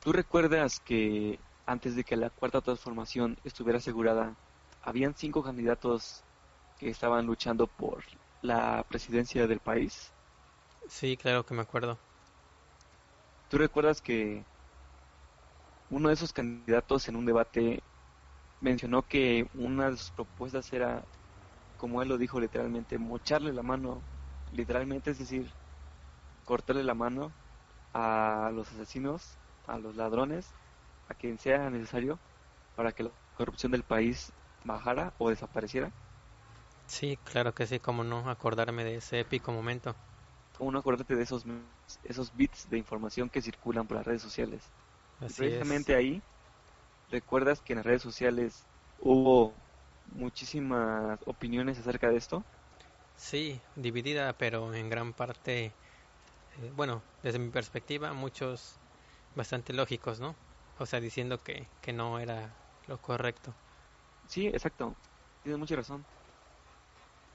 ¿Tú recuerdas que antes de que la cuarta transformación estuviera asegurada, habían cinco candidatos que estaban luchando por la presidencia del país? Sí, claro que me acuerdo. ¿Tú recuerdas que uno de esos candidatos en un debate mencionó que una de sus propuestas era, como él lo dijo literalmente, mocharle la mano, literalmente, es decir, cortarle la mano a los asesinos, a los ladrones, a quien sea necesario para que la corrupción del país bajara o desapareciera? Sí, claro que sí, como no acordarme de ese épico momento. ¿Cómo no acordarte de esos, esos bits de información que circulan por las redes sociales? precisamente ahí, ¿recuerdas que en las redes sociales hubo muchísimas opiniones acerca de esto? Sí, dividida, pero en gran parte, eh, bueno, desde mi perspectiva, muchos bastante lógicos, ¿no? O sea, diciendo que, que no era lo correcto. Sí, exacto. Tienes mucha razón.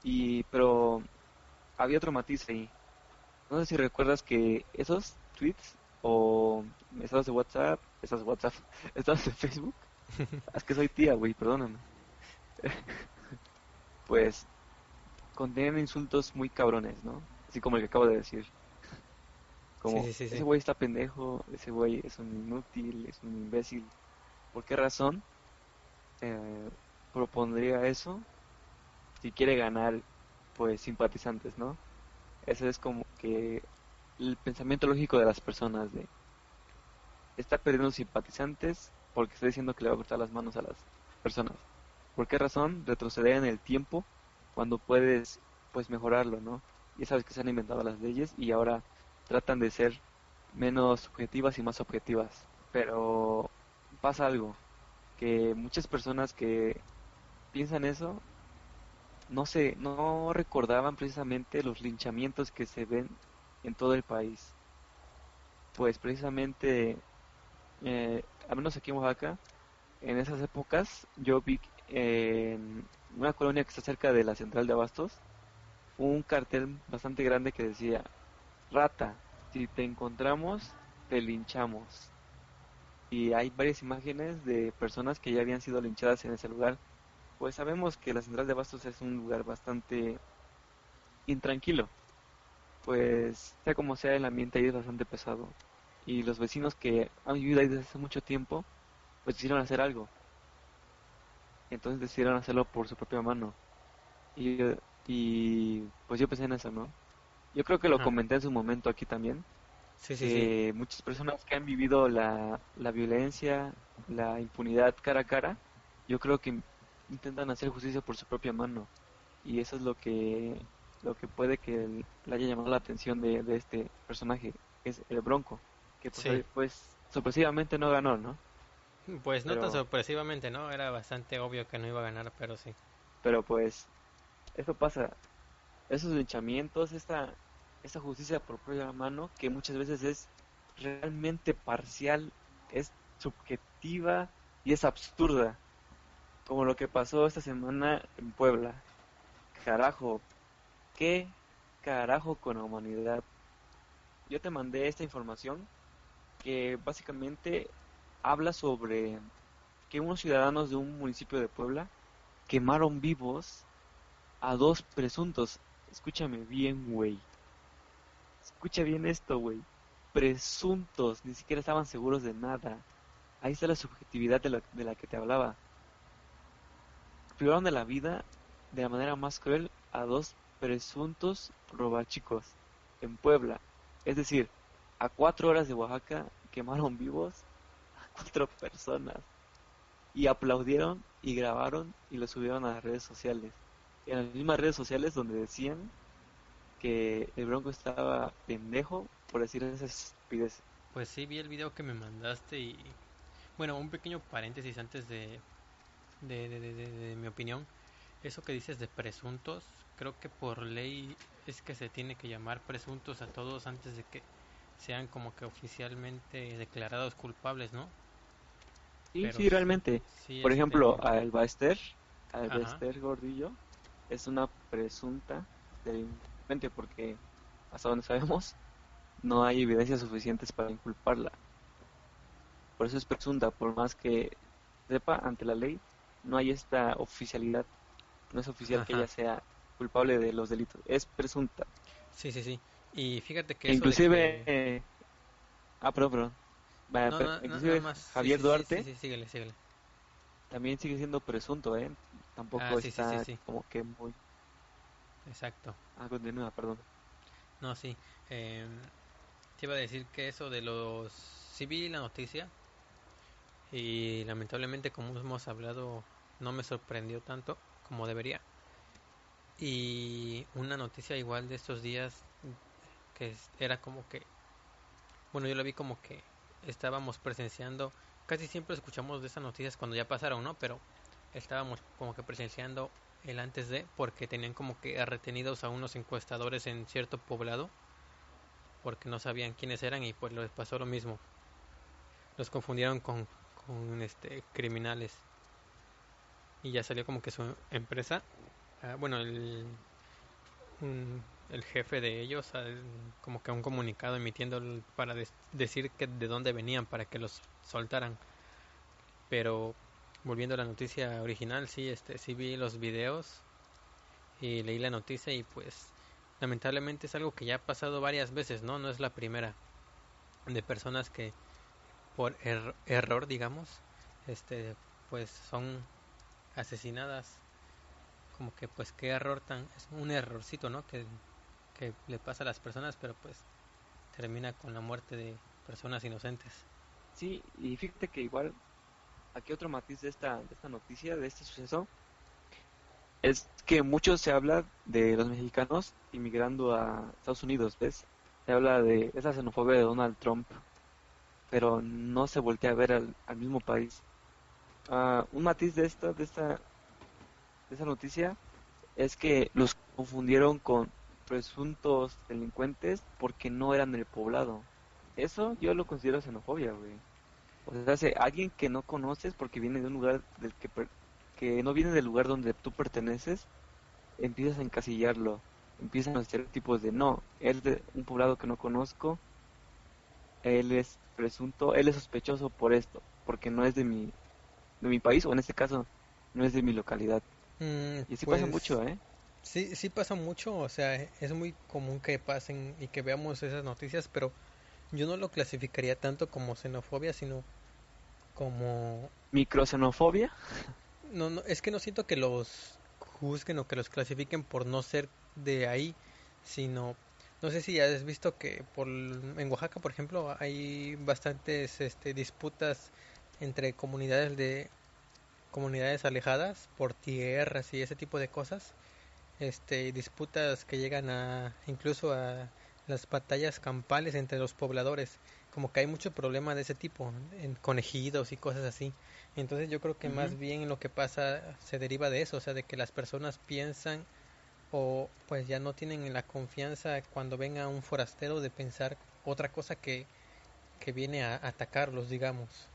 Y, pero había otro matiz ahí. No sé si recuerdas que esos tweets o estados de WhatsApp, estados de WhatsApp, estados de Facebook, es que soy tía, güey, perdóname. pues contienen insultos muy cabrones, ¿no? Así como el que acabo de decir. Como, ese güey está pendejo, ese güey es un inútil, es un imbécil. ¿Por qué razón eh, propondría eso si quiere ganar, pues, simpatizantes, ¿no? Ese es como que el pensamiento lógico de las personas de está perdiendo simpatizantes porque está diciendo que le va a cortar las manos a las personas. ¿Por qué razón retroceder en el tiempo cuando puedes pues mejorarlo, ¿no? Ya sabes que se han inventado las leyes y ahora tratan de ser menos subjetivas y más objetivas. Pero pasa algo, que muchas personas que piensan eso no sé, no recordaban precisamente los linchamientos que se ven en todo el país. Pues precisamente, eh, al menos aquí en Oaxaca, en esas épocas yo vi en una colonia que está cerca de la central de Abastos un cartel bastante grande que decía, rata, si te encontramos, te linchamos. Y hay varias imágenes de personas que ya habían sido linchadas en ese lugar. Pues sabemos que la central de Abastos es un lugar bastante intranquilo. Pues sea como sea, el ambiente ahí es bastante pesado. Y los vecinos que han vivido ahí desde hace mucho tiempo, pues decidieron hacer algo. Entonces decidieron hacerlo por su propia mano. Y, y pues yo pensé en eso, ¿no? Yo creo que lo comenté en su momento aquí también. Sí, sí, Muchas personas que han vivido la, la violencia, la impunidad cara a cara, yo creo que intentan hacer justicia por su propia mano. Y eso es lo que lo que puede que le haya llamado la atención de, de este personaje, que es el Bronco, que pues, pues, sorpresivamente no ganó, ¿no? Pues no tan sorpresivamente, ¿no? Era bastante obvio que no iba a ganar, pero sí. Pero pues, eso pasa, esos linchamientos, esta esa justicia por propia mano que muchas veces es realmente parcial, es subjetiva y es absurda. Como lo que pasó esta semana en Puebla. Carajo, ¿qué carajo con la humanidad? Yo te mandé esta información que básicamente habla sobre que unos ciudadanos de un municipio de Puebla quemaron vivos a dos presuntos. Escúchame bien, güey Escucha bien esto, güey. Presuntos, ni siquiera estaban seguros de nada. Ahí está la subjetividad de, de la que te hablaba. Privaron de la vida de la manera más cruel a dos presuntos robachicos en Puebla. Es decir, a cuatro horas de Oaxaca quemaron vivos a cuatro personas. Y aplaudieron y grabaron y lo subieron a las redes sociales. En las mismas redes sociales donde decían que el Bronco estaba pendejo por decir esas estupideces. Pues sí, vi el video que me mandaste y... Bueno, un pequeño paréntesis antes de, de, de, de, mi opinión. Eso que dices de presuntos, creo que por ley es que se tiene que llamar presuntos a todos antes de que sean como que oficialmente declarados culpables, ¿no? Sí, sí, realmente. por este, ejemplo, a El Baester, a Baester Gordillo, es una presunta porque hasta donde sabemos no hay evidencias suficientes para inculparla. por eso es presunta, por más que sepa ante la ley, no hay esta oficialidad, no es oficial que ella sea culpable de los delitos, es presunta. Sí, sí, sí. Y fíjate que... Inclusive... Eh, ah, perdón, perdón. inclusive Javier Duarte... Sí, síguele, síguele. También sigue siendo presunto, ¿eh? Tampoco ah, está como que muy... Exacto. Ah, continúa, perdón. No, sí. Eh, te iba a decir que eso de los... Sí vi la noticia y lamentablemente como hemos hablado no me sorprendió tanto como debería. Y una noticia igual de estos días que era como que, bueno, yo lo vi como que estábamos presenciando, casi siempre escuchamos de esas noticias cuando ya pasaron, ¿no? Pero estábamos como que presenciando el antes de, porque tenían como que retenidos a unos encuestadores en cierto poblado, porque no sabían quiénes eran y pues les pasó lo mismo. Los confundieron con, con este criminales. Y ya salió como que su empresa, ah, bueno, el, el jefe de ellos, ah, como que un comunicado emitiendo para decir que de dónde venían, para que los soltaran. Pero volviendo a la noticia original, sí, este, sí vi los videos y leí la noticia y pues lamentablemente es algo que ya ha pasado varias veces, ¿no? No es la primera de personas que por error, digamos, este, pues son asesinadas. Como que pues qué error tan, es un errorcito, ¿no? Que, que le pasa a las personas, pero pues termina con la muerte de personas inocentes. Sí, y fíjate que igual aquí otro matiz de esta, de esta noticia, de este suceso, es que mucho se habla de los mexicanos inmigrando a Estados Unidos, ¿ves? Se habla de esa xenofobia de Donald Trump, pero no se voltea a ver al, mismo país. Ah, un matiz de esta, de esta, de esa noticia es que los confundieron con presuntos delincuentes porque no eran del poblado. Eso yo lo considero xenofobia, güey. O sea, alguien que no conoces porque viene de un lugar del que, que no viene del lugar donde tú perteneces, empiezas a encasillarlo, empiezan a hacer tipos de no, él es de un poblado que no conozco, él es presunto, él es sospechoso por esto, porque no es de mi, de mi país o en este caso no es de mi localidad. Mm, y así pasa pues, mucho, ¿eh? Sí, sí pasa mucho, o sea, es muy común que pasen y que veamos esas noticias, pero yo no lo clasificaría tanto como xenofobia, sino como... ¿Microxenofobia? No, no, es que no siento que los juzguen o que los clasifiquen por no ser de ahí, sino... No sé si has visto que por, en Oaxaca, por ejemplo, hay bastantes este, disputas entre comunidades de comunidades alejadas por tierras y ese tipo de cosas. Este, disputas que llegan a incluso a las batallas campales entre los pobladores, como que hay mucho problema de ese tipo, en conejidos y cosas así. Entonces yo creo que más bien lo que pasa se deriva de eso, o sea, de que las personas piensan o pues ya no tienen la confianza cuando venga un forastero de pensar otra cosa que, que viene a atacarlos, digamos.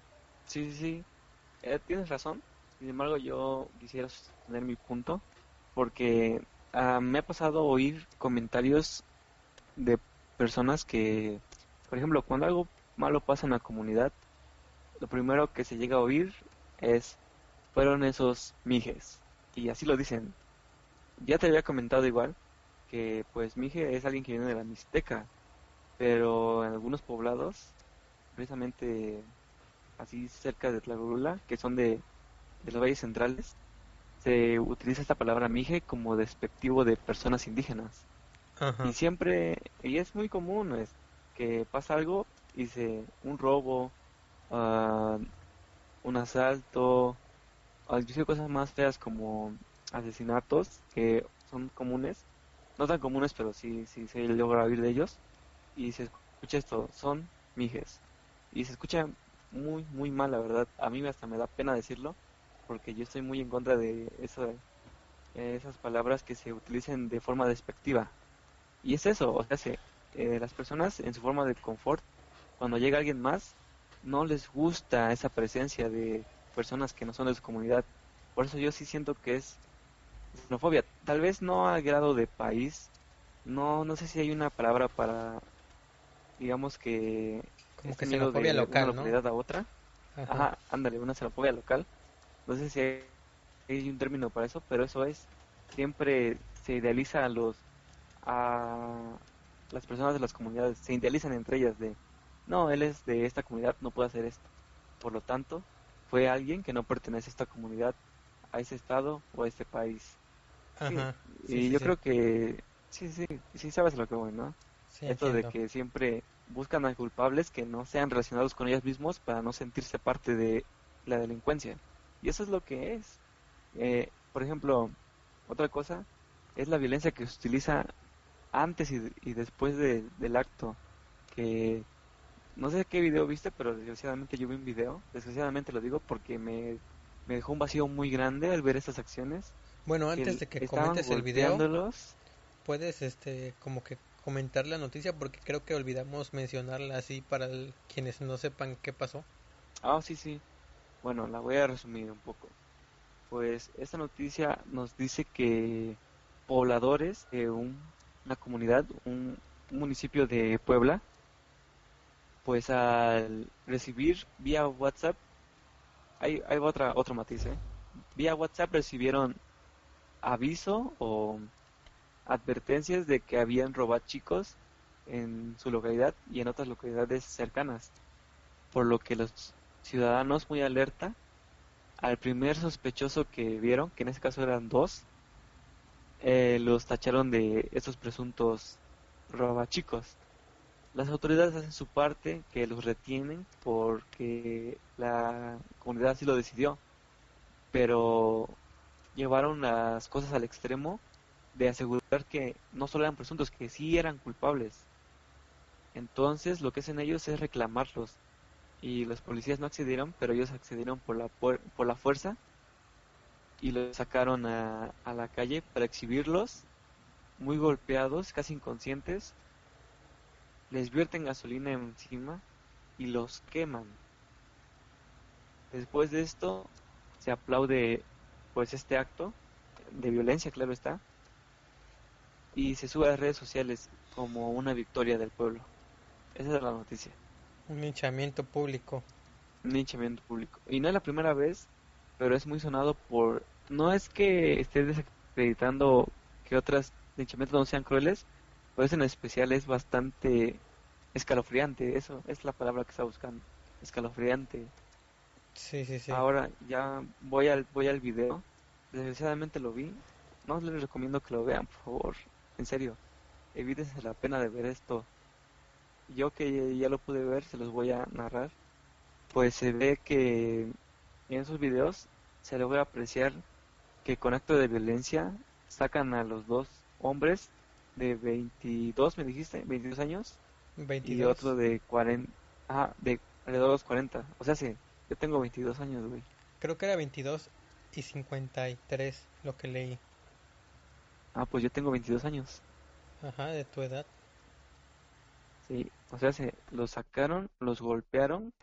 Sí, sí, sí, eh, tienes razón. Sin embargo, yo quisiera sostener mi punto porque ah, me ha pasado oír comentarios de personas que, por ejemplo, cuando algo malo pasa en la comunidad, lo primero que se llega a oír es, fueron esos mijes. Y así lo dicen. Ya te había comentado igual que pues mije es alguien que viene de la Mixteca, pero en algunos poblados, precisamente así cerca de Tlaxcala, que son de, de los valles centrales, se utiliza esta palabra mije como despectivo de personas indígenas. Y siempre, y es muy común, es que pasa algo y se, un robo, uh, un asalto, o incluso cosas más feas como asesinatos que son comunes, no tan comunes, pero sí, sí se logra oír de ellos. Y se escucha esto, son mijes. Y se escucha muy, muy mal, la verdad. A mí hasta me da pena decirlo, porque yo estoy muy en contra de eso, esas palabras que se utilicen de forma despectiva. Y es eso, o sea, eh, las personas en su forma de confort, cuando llega alguien más, no les gusta esa presencia de personas que no son de su comunidad. Por eso yo sí siento que es xenofobia. Tal vez no a grado de país, no no sé si hay una palabra para, digamos que... Como que xenofobia local, una localidad a otra. Ajá, ándale, una xenofobia local. No sé si hay, un término para eso, pero eso es. Siempre se idealiza a los a las personas de las comunidades, se idealizan entre ellas de, no, él es de esta comunidad, no puede hacer esto. Por lo tanto, fue alguien que no pertenece a esta comunidad, a ese estado o a este país. Ajá, y yo creo que sí, sí, sí sabes lo que voy, ¿no? Esto de que siempre buscan a culpables que no sean relacionados con ellos mismos para no sentirse parte de la delincuencia. Y eso es lo que es. Eh, por ejemplo, otra cosa es la violencia que se utiliza antes y, después del acto. Que no sé qué video viste, pero desgraciadamente yo vi un video. Desgraciadamente lo digo porque me, me dejó un vacío muy grande al ver estas acciones. Bueno, antes de que comentes el video, puedes este como que comentar la noticia porque creo que olvidamos mencionarla así para quienes no sepan qué pasó. Ah, sí, sí. Bueno, la voy a resumir un poco. Pues esta noticia nos dice que pobladores de una comunidad, un, municipio de Puebla, pues al recibir vía WhatsApp, hay, hay otra, otro matiz, ¿eh? vía WhatsApp recibieron aviso o advertencias de que habían robado chicos en su localidad y en otras localidades cercanas, por lo que los ciudadanos muy alerta al primer sospechoso que vieron, que en este caso eran dos, eh, los tacharon de estos presuntos robachicos. Las autoridades hacen su parte, que los retienen porque la comunidad así lo decidió, pero llevaron las cosas al extremo de asegurar que no solo eran presuntos, que sí eran culpables. Entonces lo que hacen ellos es reclamarlos. Y los policías no accedieron, pero ellos accedieron por la, por la fuerza y los sacaron a, a la calle para exhibirlos, muy golpeados, casi inconscientes. Les vierten gasolina encima y los queman. Después de esto se aplaude pues este acto de violencia, claro está, y se sube a las redes sociales como una victoria del pueblo. Esa es la noticia. Un linchamiento público. Un linchamiento público. Y no es la primera vez, pero es muy sonado por... No es que esté desacreditando que otras linchamientos no sean crueles, pero ese en especial es bastante escalofriante. Eso es la palabra que está buscando. Escalofriante. Sí, sí, sí. Ahora ya voy al, voy al video. Desgraciadamente lo vi. No les recomiendo que lo vean, por favor en serio, evítense la pena de ver esto. Yo que ya lo pude ver, se los voy a narrar. Pues se ve que en esos videos se logra apreciar que con acto de violencia sacan a los dos hombres de 22, me dijiste, 22 años. 22. Y otro de 40, ah, de alrededor de los 40. O sea, sí, yo tengo 22 años, güey. Creo que era 22 y 53 lo que leí. Ah, pues yo tengo 22 años. Ajá, de tu edad. Sí, o sea, se los sacaron, los golpearon,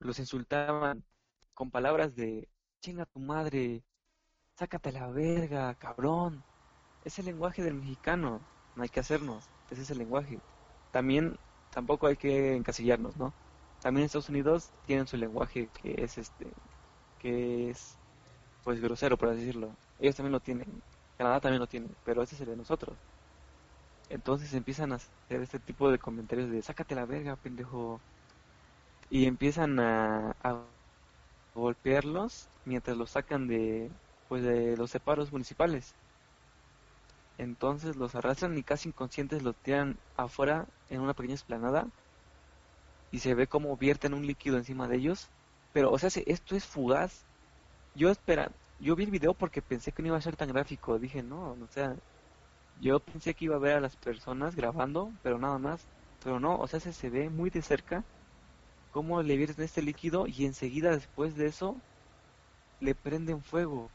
los insultaban con palabras de chinga tu madre, sácate la verga, cabrón. Es el lenguaje del mexicano, no hay que hacernos, ese es el lenguaje. También tampoco hay que encasillarnos, ¿no? También Estados Unidos tienen su lenguaje que es este que es pues grosero por decirlo. Ellos también lo tienen. Canadá también lo tiene, pero ese es el de nosotros. Entonces empiezan a hacer este tipo de comentarios de sácate la verga, pendejo. Y empiezan a, golpearlos mientras los sacan de pues de los separos municipales. Entonces los arrastran y casi inconscientes los tiran afuera en una pequeña esplanada y se ve como vierten un líquido encima de ellos. Pero, o sea, esto es fugaz. Yo espera, yo vi el video porque pensé que no iba a ser tan gráfico. Dije, no, o sea, yo pensé que iba a ver a las personas grabando, pero nada más. Pero no, o sea, se, se ve muy de cerca cómo le vierten este líquido y enseguida después de eso le prenden fuego.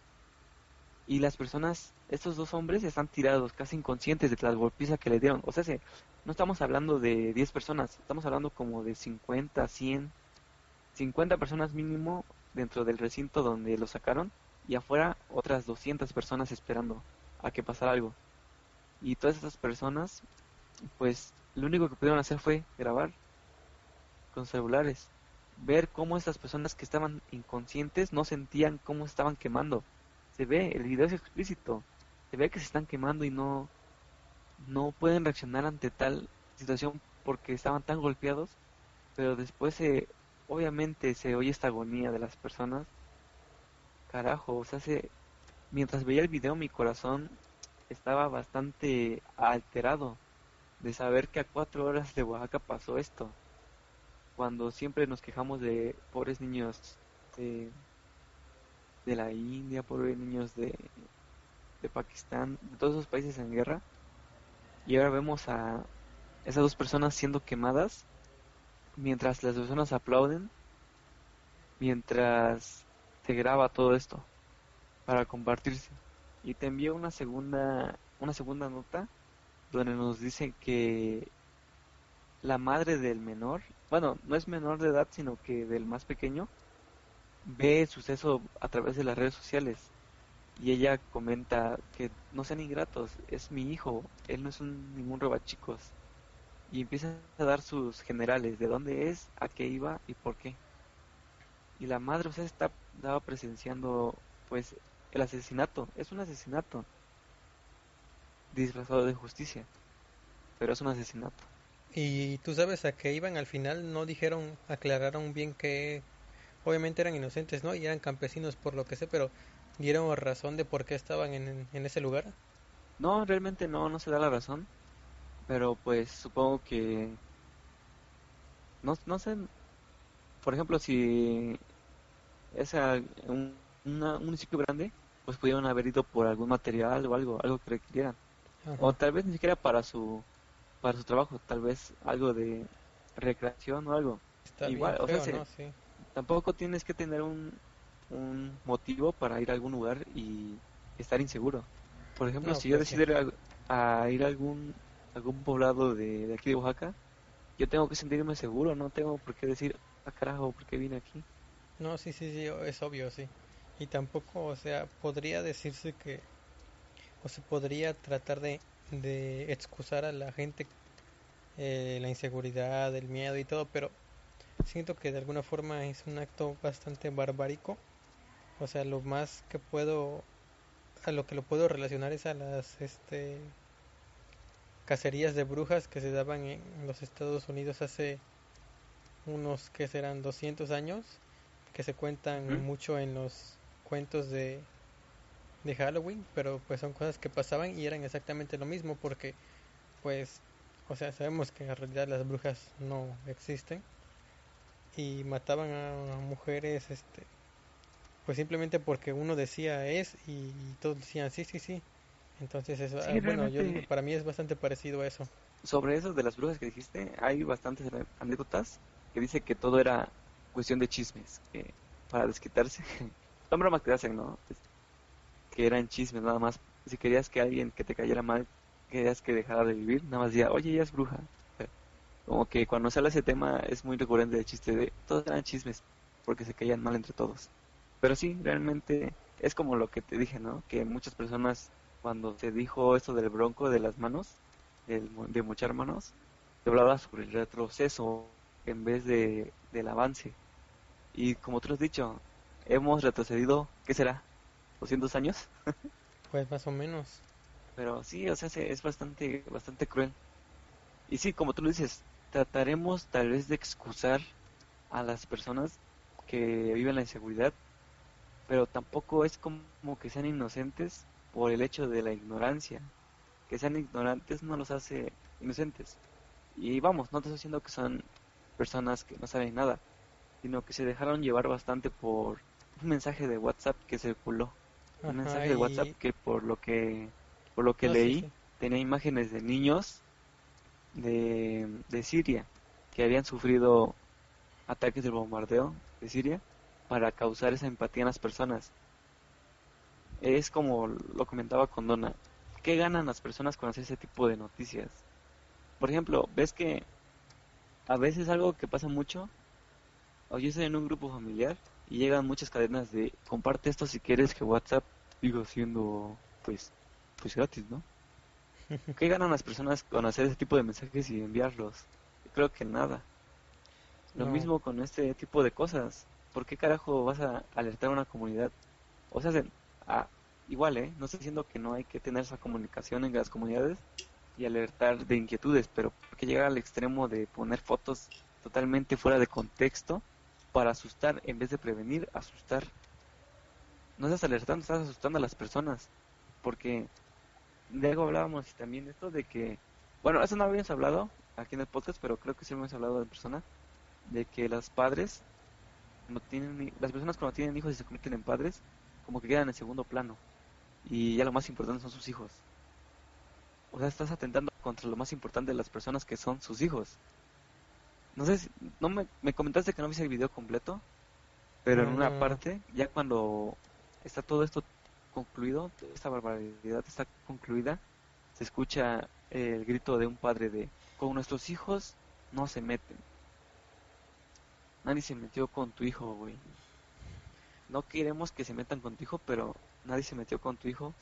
Y las personas, estos dos hombres están tirados, casi inconscientes de la golpiza que le dieron. O sea, se, no estamos hablando de 10 personas, estamos hablando como de 50, 100, 50 personas mínimo dentro del recinto donde lo sacaron y afuera otras 200 personas esperando a que pasara algo. Y todas esas personas, pues lo único que pudieron hacer fue grabar con celulares. ver cómo estas personas que estaban inconscientes no sentían cómo estaban quemando. Se ve, el video es explícito. Se ve que se están quemando y no no pueden reaccionar ante tal situación porque estaban tan golpeados, pero después se obviamente se oye esta agonía de las personas. Carajo, o sea, se, mientras veía el video mi corazón estaba bastante alterado de saber que a cuatro horas de Oaxaca pasó esto. Cuando siempre nos quejamos de pobres niños de, de la India, pobres niños de, de Pakistán, de todos esos países en guerra. Y ahora vemos a esas dos personas siendo quemadas mientras las personas aplauden, mientras se graba todo esto para compartirse. Y te envío una segunda, una segunda nota donde nos dicen que la madre del menor, bueno, no es menor de edad, sino que del más pequeño, ve el suceso a través de las redes sociales y ella comenta que no sean ingratos, es mi hijo, él no es un, ningún robachicos. Y empieza a dar sus generales, de dónde es, a qué iba y por qué. Y la madre, o sea, está, estaba presenciando pues el asesinato, es un asesinato disfrazado de justicia, pero es un asesinato. Y tú sabes a qué iban al final, no dijeron, aclararon bien que obviamente eran inocentes, ¿no? Y eran campesinos por lo que sé, pero dieron razón de por qué estaban en, en ese lugar. No, realmente no, no se da la razón, pero pues supongo que no, no sé, por ejemplo, si es un, un municipio grande, pues pudieron haber ido por algún material o algo, algo que requirieran. O tal vez ni siquiera para su para su trabajo, tal vez algo de recreación o algo. Igual, o sea, tampoco tienes que tener un, un motivo para ir a algún lugar y estar inseguro. Por ejemplo, si yo pues decido ir a, ir a algún algún poblado de, de, aquí de Oaxaca, yo tengo que sentirme seguro, no tengo por qué decir, ah carajo, ¿por qué vine aquí? No, sí, sí, sí, es obvio, sí. Y tampoco, o sea, podría decirse que, o se podría tratar de, de excusar a la gente eh, la inseguridad, el miedo y todo, pero siento que de alguna forma es un acto bastante barbárico. O sea, lo más que puedo, a lo que lo puedo relacionar es a las, este, cacerías de brujas que se daban en los Estados Unidos hace unos que serán 200 años que se cuentan mucho en los cuentos de, de Halloween, pero pues son cosas que pasaban y eran exactamente lo mismo porque pues, o sea, sabemos que en realidad las brujas no existen y mataban a mujeres este pues simplemente porque uno decía es y, todos decían sí, sí, sí. Entonces eso, ah, bueno, yo para mí es bastante parecido a eso. Sobre eso de las brujas que dijiste, hay bastantes anécdotas que dice que todo era cuestión de chismes, que para desquitarse, son bromas que hacen, ¿no? Que eran chismes nada más. Si querías que alguien que te cayera mal, querías que dejara de vivir, nada más decía, oye, ella es bruja. Como que cuando sale ese tema es muy recurrente el chiste de todos eran chismes porque se caían mal entre todos. Pero sí, realmente es como lo que te dije, ¿no? Que muchas personas cuando se dijo esto del bronco de las manos, de mochar manos, se hablaba sobre el retroceso en vez de, del avance. Y como tú has dicho, hemos retrocedido, ¿qué será? ¿200 años? pues más o menos. Pero sí, o sea, es bastante, bastante cruel. Y sí, como tú lo dices, trataremos tal vez de excusar a las personas que viven la inseguridad, pero tampoco es como que sean inocentes por el hecho de la ignorancia. Que sean ignorantes no los hace inocentes. Y vamos, no te estoy diciendo que son personas que no saben nada, sino que se dejaron llevar bastante por un mensaje de WhatsApp que circuló. un mensaje de WhatsApp que por lo que por lo que leí tenía imágenes de niños de, de Siria que habían sufrido ataques de bombardeo de Siria para causar esa empatía en las personas. Es como lo comentaba con Donna, ¿qué ganan las personas con hacer ese tipo de noticias? Por ejemplo, ves que a veces algo que pasa mucho, o yo estoy en un grupo familiar y llegan muchas cadenas de comparte esto si quieres que WhatsApp siga siendo pues pues gratis, ¿no? ¿Qué ganan las personas con hacer ese tipo de mensajes y enviarlos? creo que nada. Lo mismo con este tipo de cosas. ¿Por qué carajo vas a alertar a una comunidad? O sea, ah, igual, ¿eh? No estoy diciendo que no hay que tener esa comunicación en las comunidades y alertar de inquietudes, pero ¿por qué llegar al extremo de poner fotos totalmente fuera de contexto para asustar en vez de prevenir, asustar? No estás alertando, estás asustando a las personas. Porque de algo hablábamos también esto de que, bueno, eso no habíamos hablado aquí en el podcast, pero creo que sí hemos hablado de persona, de que los padres, no tienen, las personas cuando tienen hijos y se convierten en padres, como que quedan en segundo plano. Y ya lo más importante son sus hijos. O sea, estás atentando contra lo más importante de las personas que son sus hijos. No sé, si, no me, me comentaste que no viste el video completo, pero en una parte, ya cuando está todo esto concluido, esta barbaridad está concluida, se escucha el grito de un padre de, con nuestros hijos no se meten. Nadie se metió con tu hijo, güey. No queremos que se metan con tu hijo, pero nadie se metió con tu hijo.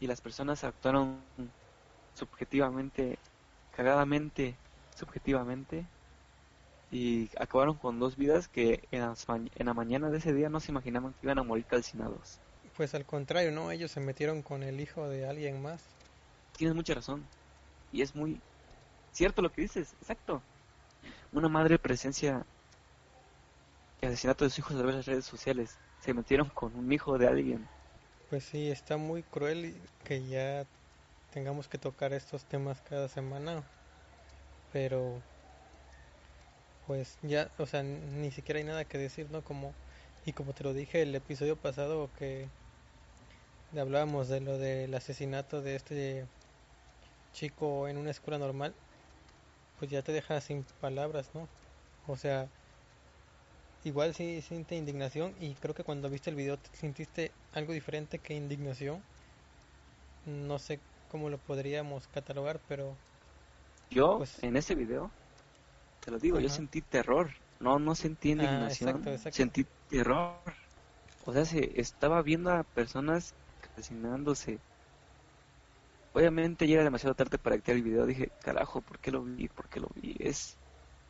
Y las personas actuaron subjetivamente, cagadamente, subjetivamente. Y acabaron con dos vidas que en en la mañana de ese día no se imaginaban que iban a morir calcinados. Pues al contrario, ¿no? Ellos se metieron con el hijo de alguien más. Tienes mucha razón. Y es muy cierto lo que dices, exacto. Una madre presencia el asesinato de sus hijos a través de las redes sociales. Se metieron con un hijo de alguien. Pues sí, está muy cruel que ya tengamos que tocar estos temas cada semana. Pero pues ya, o sea, ni siquiera hay nada que decir, ¿no? Como y como te lo dije el episodio pasado que hablábamos de lo del asesinato de este chico en una escuela normal, pues ya te deja sin palabras, ¿no? O sea, igual sí siente indignación y creo que cuando viste el video te sintiste algo diferente que indignación. No sé cómo lo podríamos catalogar, pero... Yo, pues, en ese video, te lo digo, yo sentí terror. No, no sentí ah, indignación, sentí terror. O sea, se estaba viendo a personas asesinándose. Obviamente ya era demasiado tarde para editar el video. Dije, carajo, ¿por qué lo vi? ¿Por qué lo vi? Es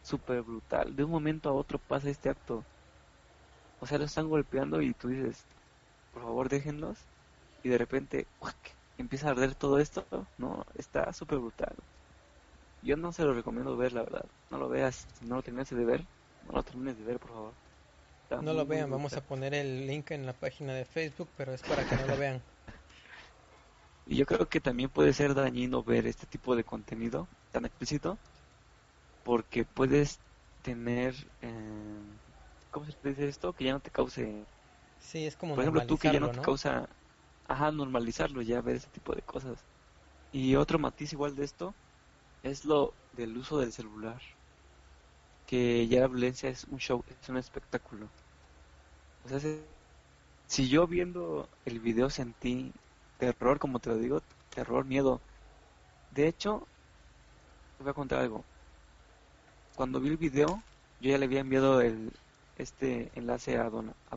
súper brutal. De un momento a otro pasa este acto. O sea, lo están golpeando y tú dices, por favor déjenlos. Y de repente, empieza a arder todo esto. No, está súper brutal. Yo no se lo recomiendo ver, la verdad. No lo veas. Si no lo terminas de ver, no lo termines de ver, por favor no lo vean, vamos a poner el link en la página de Facebook, pero es para que no lo vean. Y yo creo que también puede ser dañino ver este tipo de contenido tan explícito, porque puedes tener, eh, ¿cómo se dice esto? Que ya no te cause... Sí, es como... Por ejemplo, tú que ya no te causa... Ajá, normalizarlo, ya ver ese tipo de cosas. Y otro matiz igual de esto es lo del uso del celular que ya la violencia es un show, es un espectáculo. O sea, si yo viendo el video sentí terror, como te lo digo, terror, miedo. De hecho, te voy a contar algo. Cuando vi el video, yo ya le había enviado el, este enlace a Don, a.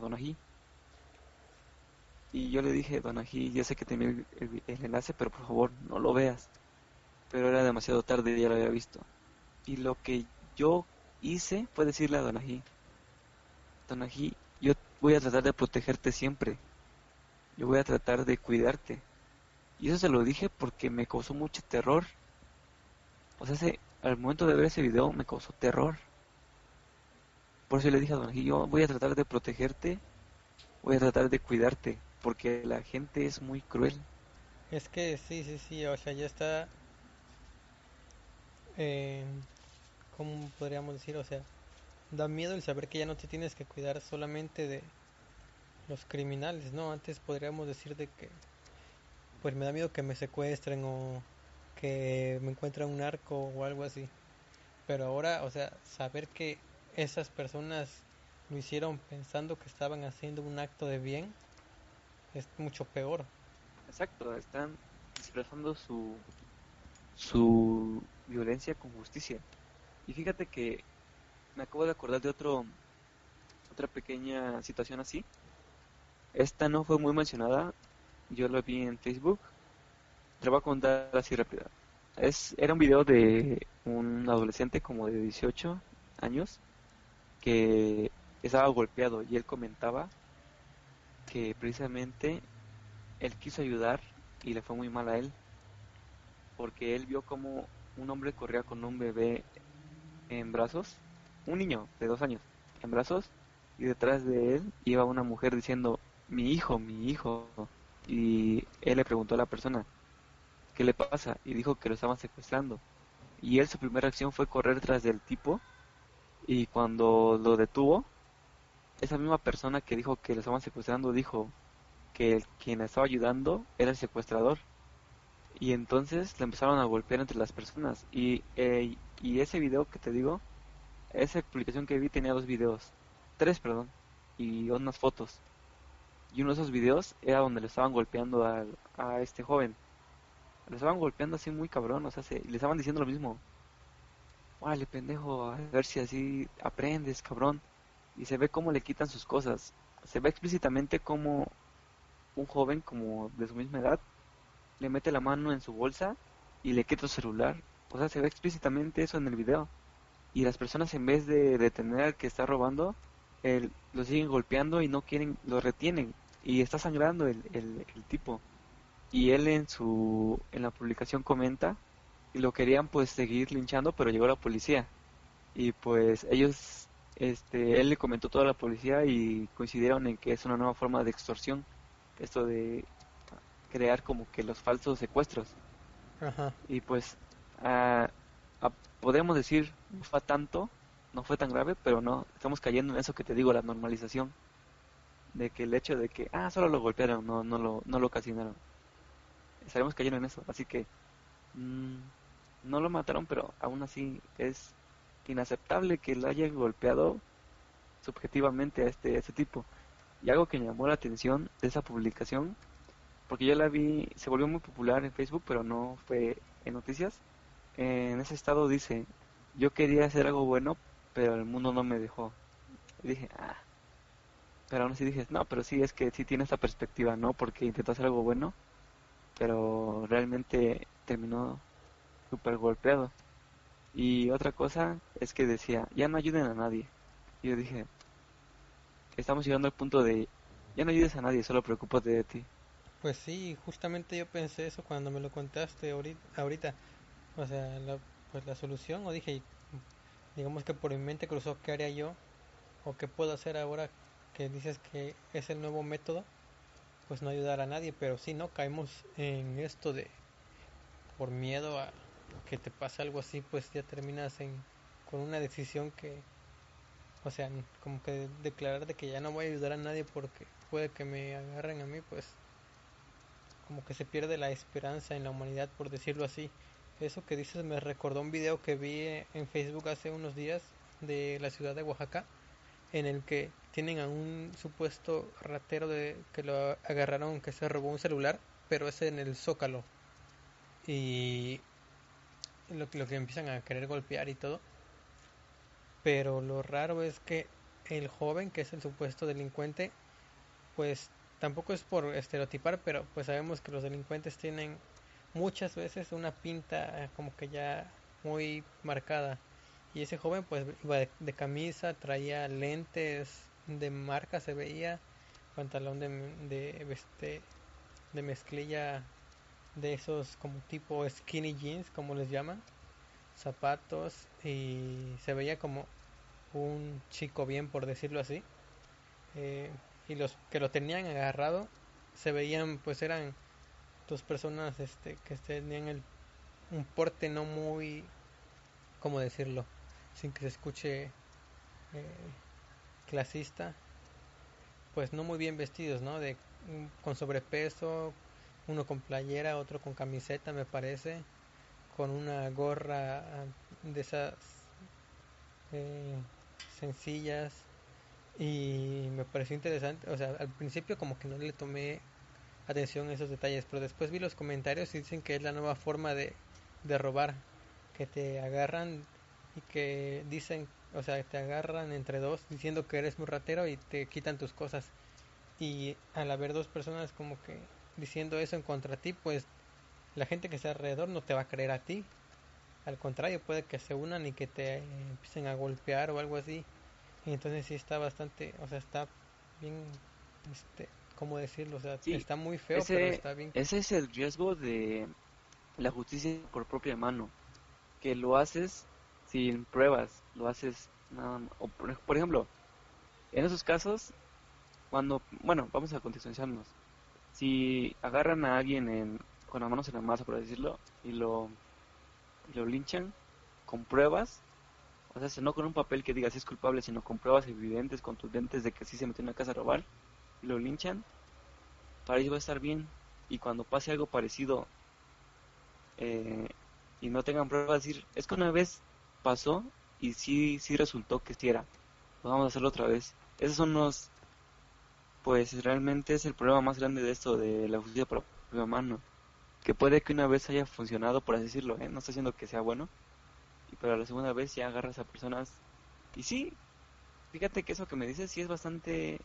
Y yo le dije, Donají, ya sé que te el, el, enlace, pero por favor no lo veas. Pero era demasiado tarde ya lo había visto. Y lo que yo hice fue decirle a Donají, Donají, yo voy a tratar de protegerte siempre. Yo voy a tratar de cuidarte. Y eso se lo dije porque me causó mucho terror. O sea, al momento de ver ese video me causó terror. Por eso le dije a Donají, yo voy a tratar de protegerte, voy a tratar de cuidarte, porque la gente es muy cruel. Es que sí, sí, sí, o sea, ya está... Eh, ¿cómo podríamos decir? O sea, da miedo el saber que ya no te tienes que cuidar solamente de los criminales, ¿no? Antes podríamos decir de que, pues me da miedo que me secuestren o que me encuentren un arco o algo así. Pero ahora, o sea, saber que esas personas lo hicieron pensando que estaban haciendo un acto de bien es mucho peor. Exacto, están expresando su su violencia con justicia. Y fíjate que me acabo de acordar de otro otra pequeña situación así. Esta no fue muy mencionada, yo lo vi en Facebook. Te voy a contar así rápida. Es, era un video de un adolescente como de 18 años que estaba golpeado y él comentaba que precisamente él quiso ayudar y le fue muy mal a él porque él vio como un hombre corría con un bebé en brazos, un niño de dos años en brazos y detrás de él iba una mujer diciendo mi hijo, mi hijo. Y él le preguntó a la persona ¿qué le pasa? y dijo que lo estaban secuestrando. Y él su primera reacción fue correr tras del tipo. Y cuando lo detuvo esa misma persona que dijo que lo estaban secuestrando dijo que quien estaba ayudando era el secuestrador. Y entonces le empezaron a golpear entre las personas. Y, eh, y ese video que te digo esa publicación que vi tenía dos videos tres perdón y unas fotos y uno de esos videos era donde le estaban golpeando a, este joven le estaban golpeando así muy cabrón o sea le estaban diciendo lo mismo vale pendejo a ver si así aprendes cabrón y se ve cómo le quitan sus cosas se ve explícitamente como un joven como de su misma edad le mete la mano en su bolsa y le quita su celular. O sea, se ve explícitamente eso en el video. Y las personas en vez de detener al que está robando, el, lo siguen golpeando y no quieren, lo retienen. Y está sangrando el, el, tipo. Y él en su en la publicación comenta y lo querían pues seguir linchando, pero llegó la policía. Y pues ellos este él le comentó toda la policía y coincidieron en que es una nueva forma de extorsión. Esto de crear como que los falsos secuestros. Y pues podemos decir, no fue tanto, no fue tan grave, pero no, estamos cayendo en eso que te digo, la normalización. De que el hecho de que, ah, solo lo golpearon, no, no, lo, no lo casinaron. Estaremos cayendo en eso. Así que mm, no lo mataron, pero aún así es inaceptable que lo hayan golpeado subjetivamente a este, este tipo. Y algo que me llamó la atención de esa publicación porque yo la vi, se volvió muy popular en Facebook, pero no fue en noticias. En ese estado dice, yo quería hacer algo bueno, pero el mundo no me dejó. Dije, ah. Pero aún así dije, no, pero sí, es que sí tiene esa perspectiva, ¿no? Porque intentó hacer algo bueno, pero realmente terminó súper golpeado. Y otra cosa es que decía, ya no ayuden a nadie. Y yo dije, estamos llegando al punto de, ya no ayudes a nadie, solo preocúpate de ti. Pues sí, justamente yo pensé eso cuando me lo contaste ahorita. O sea, la, pues la solución, o dije, digamos que por mi mente cruzó qué haría yo, o qué puedo hacer ahora que dices que es el nuevo método, pues no ayudar a nadie, pero si no, caemos en esto de, por miedo a que te pase algo así, pues ya terminas en, con una decisión que, o sea, como que declarar de que ya no voy a ayudar a nadie porque puede que me agarren a mí, pues como que se pierde la esperanza en la humanidad, por decirlo así. Eso que dices me recordó un video que vi en Facebook hace unos días de la ciudad de Oaxaca, en el que tienen a un supuesto ratero de que lo agarraron que se robó un celular, pero es en el Zócalo. Y lo, lo que empiezan a querer golpear y todo. Pero lo raro es que el joven, que es el supuesto delincuente, pues tampoco es por estereotipar, pero pues sabemos que los delincuentes tienen muchas veces una pinta como que ya muy marcada. Y ese joven pues iba de, camisa, traía lentes de marca, se veía, pantalón de, de, este, de mezclilla de esos como tipo skinny jeans, como les llaman, zapatos y se veía como un chico bien por decirlo así. Eh, y los que lo tenían agarrado se veían pues eran dos personas este que tenían el, un porte no muy cómo decirlo sin que se escuche eh, clasista pues no muy bien vestidos no de con sobrepeso uno con playera otro con camiseta me parece con una gorra de esas eh, sencillas y me pareció interesante, o sea, al principio como que no le tomé atención a esos detalles, pero después vi los comentarios y dicen que es la nueva forma de, de robar, que te agarran y que dicen, o sea, te agarran entre dos diciendo que eres muy ratero y te quitan tus cosas. Y al haber dos personas como que diciendo eso en contra ti, pues la gente que está alrededor no te va a creer a ti. Al contrario, puede que se unan y que te empiecen a golpear o algo así. Y entonces sí está bastante, o sea, está bien, este, ¿cómo decirlo? O sea, está muy feo, pero está bien. Ese es el riesgo de la justicia por propia mano, que lo haces sin pruebas, lo haces nada O por, ejemplo, en esos casos, cuando, bueno, vamos a contextualizarnos. Si agarran a alguien en, con las manos en la masa, por decirlo, y lo, lo linchan con pruebas, o sea, no con un papel que diga si es culpable, sino con pruebas evidentes, contundentes de que sí se metió en una casa a robar, lo linchan, para ellos va a estar bien. Y cuando pase algo parecido eh, y no tengan pruebas, decir, es que una vez pasó y sí, sí resultó que sí era. Pues vamos a hacerlo otra vez. Esos son los, pues realmente es el problema más grande de esto de la justicia por la mano. Que puede que una vez haya funcionado, por así decirlo, ¿eh? no estoy diciendo que sea bueno. Y para la segunda vez ya agarras a personas. Y sí, fíjate que eso que me dices sí es bastante...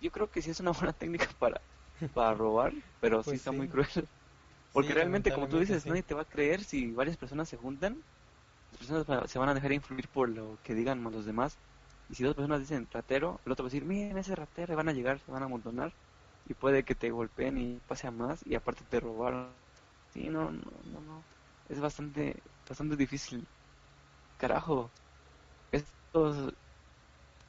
Yo, creo que sí es una buena técnica para, para robar, pero sí pues está muy cruel. Porque realmente, como tú dices, nadie te va a creer si varias personas se juntan. Las personas se van a dejar influir por lo que digan los demás. Y si dos personas dicen ratero, el otro va a decir, miren ese ratero, y van a llegar, se van a amontonar. Y puede que te golpeen y pase a más, y aparte te robaron. Sí, no, no, no, Es bastante, bastante difícil. Carajo. Estos,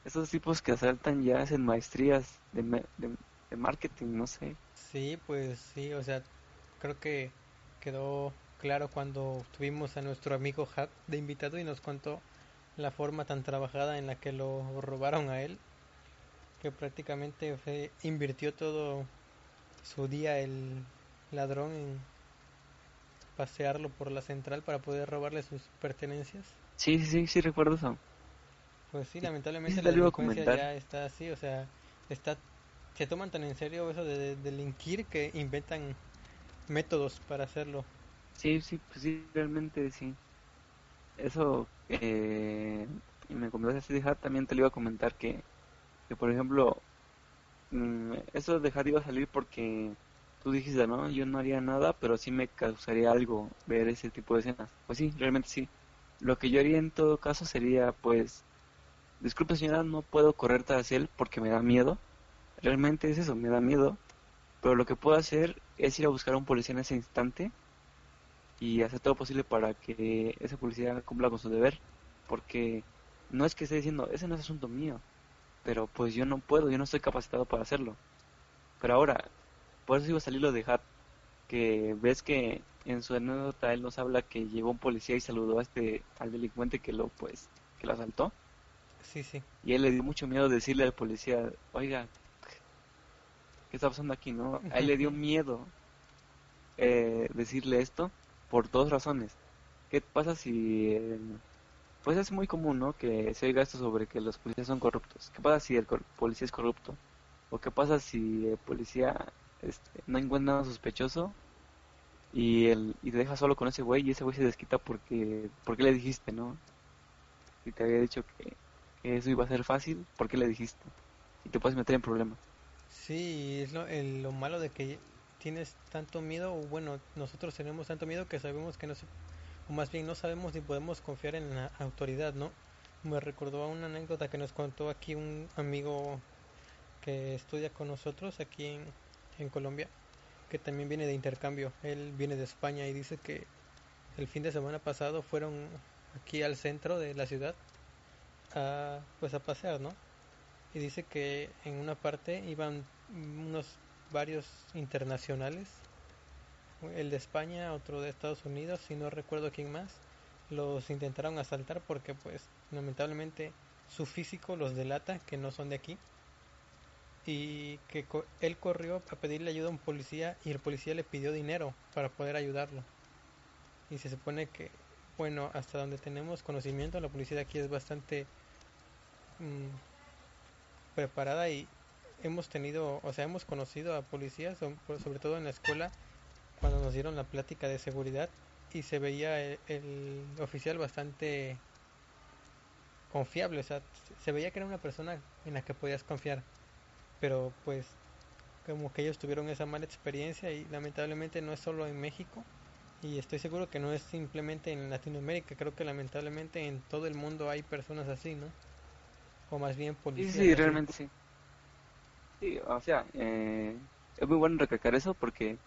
estos tipos que asaltan ya hacen maestrías de, de, de marketing, no sé. Sí, pues sí, o sea, creo que quedó claro cuando tuvimos a nuestro amigo Hat de invitado y nos contó la forma tan trabajada en la que lo robaron a él, que prácticamente invirtió todo su día el ladrón en pasearlo por la central para poder robarle sus pertenencias. Sí, sí, sí, recuerdo eso. Pues sí, lamentablemente la delincuencia ya está así, o sea, está se toman tan en serio eso de delinquir que inventan métodos para hacerlo. Sí, sí, pues sí, realmente sí. Eso, eh, y me comentaste dejar, también te lo iba a comentar que, que por ejemplo, mm, eso de dejar iba a salir porque tú dijiste, ¿no? Yo no haría nada, pero sí me causaría algo ver ese tipo de escenas. Pues sí, realmente sí. Lo que yo haría en todo caso sería, pues, disculpe señora, no puedo correr tras él porque me da miedo. Realmente es eso, me da miedo. Pero lo que puedo hacer es ir a buscar a un policía en ese instante y hacer todo posible para que ese policía cumpla con su deber. Porque no es que esté diciendo, ese no es asunto mío, pero pues yo no puedo, yo no estoy capacitado para hacerlo. Pero ahora, por eso iba a salir lo de Hat, que ves que en su anécdota él nos habla que llegó un policía y saludó a este al delincuente que lo pues que lo asaltó. Sí, sí. Y él le dio mucho miedo decirle al policía, oiga, ¿qué está pasando aquí? ¿no? A él le dio miedo eh, decirle esto por dos razones. ¿Qué pasa si... Eh, pues es muy común, ¿no? Que se oiga esto sobre que los policías son corruptos. ¿Qué pasa si el policía es corrupto? ¿O qué pasa si el policía este, no encuentra nada sospechoso y, el, y te deja solo con ese güey y ese güey se desquita porque, porque le dijiste, ¿no? Si te había dicho que, eso iba a ser fácil, ¿por qué le dijiste? Y te puedes meter en problemas. Sí, es lo, lo malo de que tienes tanto miedo, o bueno, nosotros tenemos tanto miedo que sabemos que no se, o más bien no sabemos si podemos confiar en la autoridad, ¿no? Me recordó a una anécdota que nos contó aquí un amigo que estudia con nosotros aquí en Colombia, que también viene de intercambio. Él viene de España y dice que el fin de semana pasado fueron aquí al centro de la ciudad a, pues a pasear, ¿no? y dice que en una parte iban unos varios internacionales, el de España, otro de Estados Unidos, y no recuerdo quién más, los intentaron asaltar porque pues lamentablemente su físico los delata que no son de aquí y que él corrió a pedirle ayuda a un policía y el policía le pidió dinero para poder ayudarlo. Y se supone que, bueno, hasta donde tenemos conocimiento, la policía de aquí es bastante mm, preparada y hemos tenido, o sea, hemos conocido a policías, sobre todo en la escuela, cuando nos dieron la plática de seguridad y se veía el, oficial bastante confiable, o sea, se veía que era una persona en la que podías confiar, pero pues como que ellos tuvieron esa mala experiencia y lamentablemente no es solo en México y estoy seguro que no es simplemente en Latinoamérica, creo que lamentablemente en todo el mundo hay personas así, ¿no? O más bien policías. Sí, sí, realmente sí. Sí, o sea, eh, es muy bueno recalcar eso porque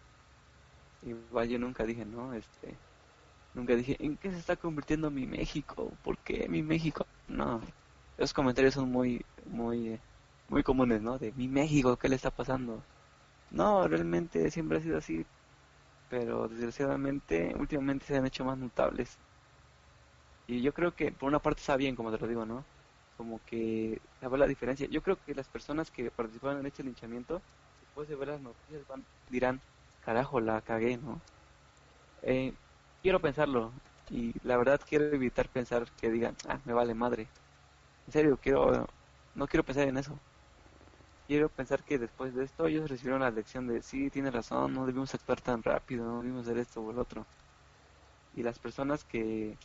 igual yo nunca dije, ¿no? Este, nunca dije, ¿en qué se está convirtiendo mi México? ¿Por qué mi México? No, esos comentarios son muy, muy, muy comunes, ¿no? De mi México, ¿qué le está pasando? No, realmente siempre ha sido así, pero desgraciadamente últimamente se han hecho más notables. Y yo creo que por una parte está bien, como te lo digo, ¿no? Como que saber la diferencia. Yo creo que las personas que participaron en este linchamiento, después de ver las noticias, van, dirán, carajo, la cagué, ¿no? Eh, quiero pensarlo y la verdad quiero evitar pensar que digan, ah, me vale madre. En serio, quiero, no quiero pensar en eso. Quiero pensar que después de esto ellos recibieron la lección de, sí, tiene razón, no debimos actuar tan rápido, no debimos hacer esto o el otro. Y las personas que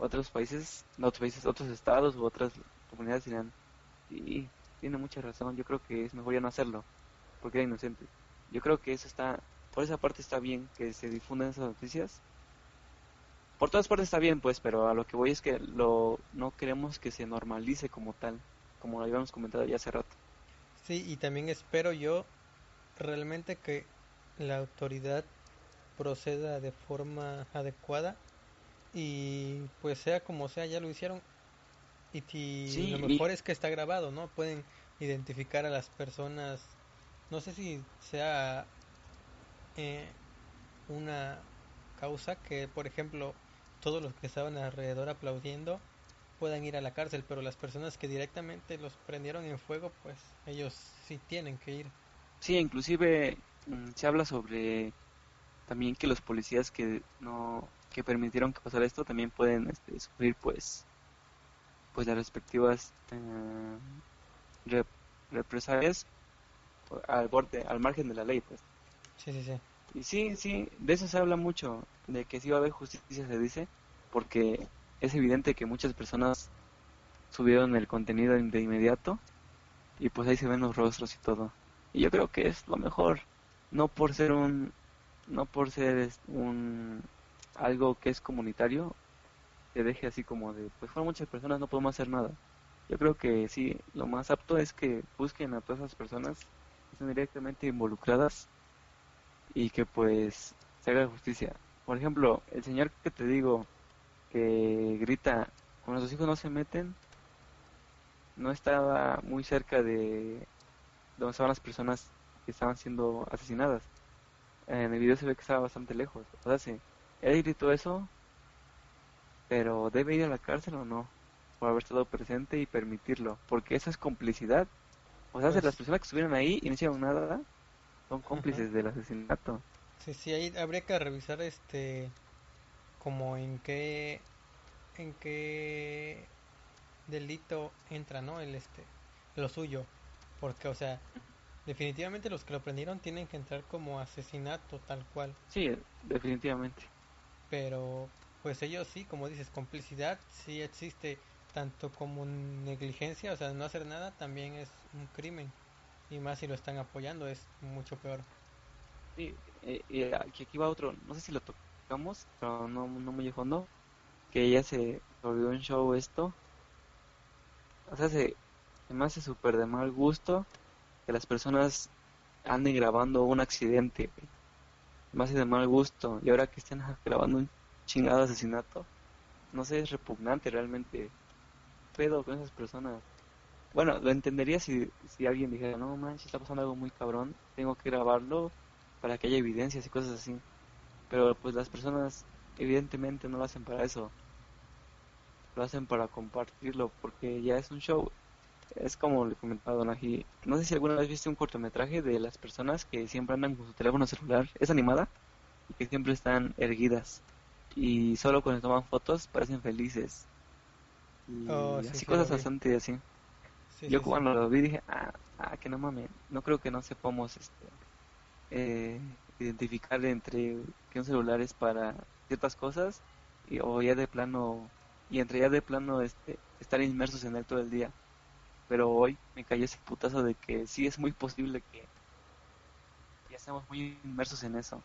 otros países, otros países, otros estados u otras comunidades dirán, sí, tiene mucha razón, yo creo que es mejor ya no hacerlo, porque era inocente. Yo creo que eso está, por esa parte está bien que se difundan esas noticias. Por todas partes está bien, pues, pero a lo que voy es que lo, no queremos que se normalice como tal, como lo habíamos comentado ya hace rato. Sí, y también espero yo realmente que la autoridad proceda de forma adecuada y pues sea como sea, ya lo hicieron. Y lo mejor es que está grabado, ¿no? Pueden identificar a las personas. No sé si sea eh, una causa que, por ejemplo, todos los que estaban alrededor aplaudiendo puedan ir a la cárcel, pero las personas que directamente los prendieron en fuego, pues ellos sí tienen que ir. Sí, inclusive mm, se habla sobre también que los policías que no que permitieron que pasara esto también pueden este, sufrir pues pues las respectivas eh, represalias al borde al margen de la ley pues. Sí sí sí. Y sí sí de eso se habla mucho de que sí va a haber justicia se dice porque es evidente que muchas personas subieron el contenido de inmediato y pues ahí se ven los rostros y todo. Y yo creo que es lo mejor no por ser un no por ser un algo que es comunitario que deje así como de, pues fueron muchas personas, no podemos hacer nada. Yo creo que sí, lo más apto es que busquen a todas esas personas que están directamente involucradas y que pues se haga justicia. Por ejemplo, el señor que te digo que grita, cuando sus hijos no se meten, no estaba muy cerca de donde estaban las personas que estaban siendo asesinadas. En el video se ve que estaba bastante lejos. O sea, sí, él gritó eso, pero ¿debe ir a la cárcel o no? Por haber estado presente y permitirlo, porque esa es complicidad. O sea, si las pues personas que estuvieron ahí y no hicieron nada, son cómplices del asesinato. Sí, sí, ahí habría que revisar este, como en qué, en qué delito entra, ¿no? El este, lo suyo, porque, o sea, definitivamente los que lo prendieron tienen que entrar como asesinato tal cual. Sí, definitivamente pero pues ellos sí, como dices, complicidad sí existe, tanto como negligencia, o sea, no hacer nada también es un crimen, y más si lo están apoyando es mucho peor. Sí, eh, y aquí, va otro, no sé si lo tocamos, pero no, no muy fondo, que ella se volvió un show esto, o sea, se, se me hace súper de mal gusto que las personas anden grabando un accidente, más de mal gusto. Y ahora que estén grabando un chingado asesinato, no sé, es repugnante realmente. Pedo con esas personas. Bueno, lo entendería si, si alguien dijera, no manches, está pasando algo muy cabrón, tengo que grabarlo para que haya evidencias y cosas así. Pero pues las personas evidentemente no lo hacen para eso. Lo hacen para compartirlo porque ya es un show. Es como le comentaba Don Aji. No sé si alguna vez viste un cortometraje de las personas que siempre andan con su teléfono celular. Es animada y que siempre están erguidas. Y solo cuando toman fotos parecen felices. Y oh, así cosas bastante así. Yo cuando lo vi dije, ah, ah, que no mames. No creo que no sepamos este, eh, identificar entre que un celular es para ciertas cosas y, o ya de plano y entre ya de plano este estar inmersos en él todo el día pero hoy me cayó ese putazo de que sí es muy posible que ya estamos muy inmersos en eso.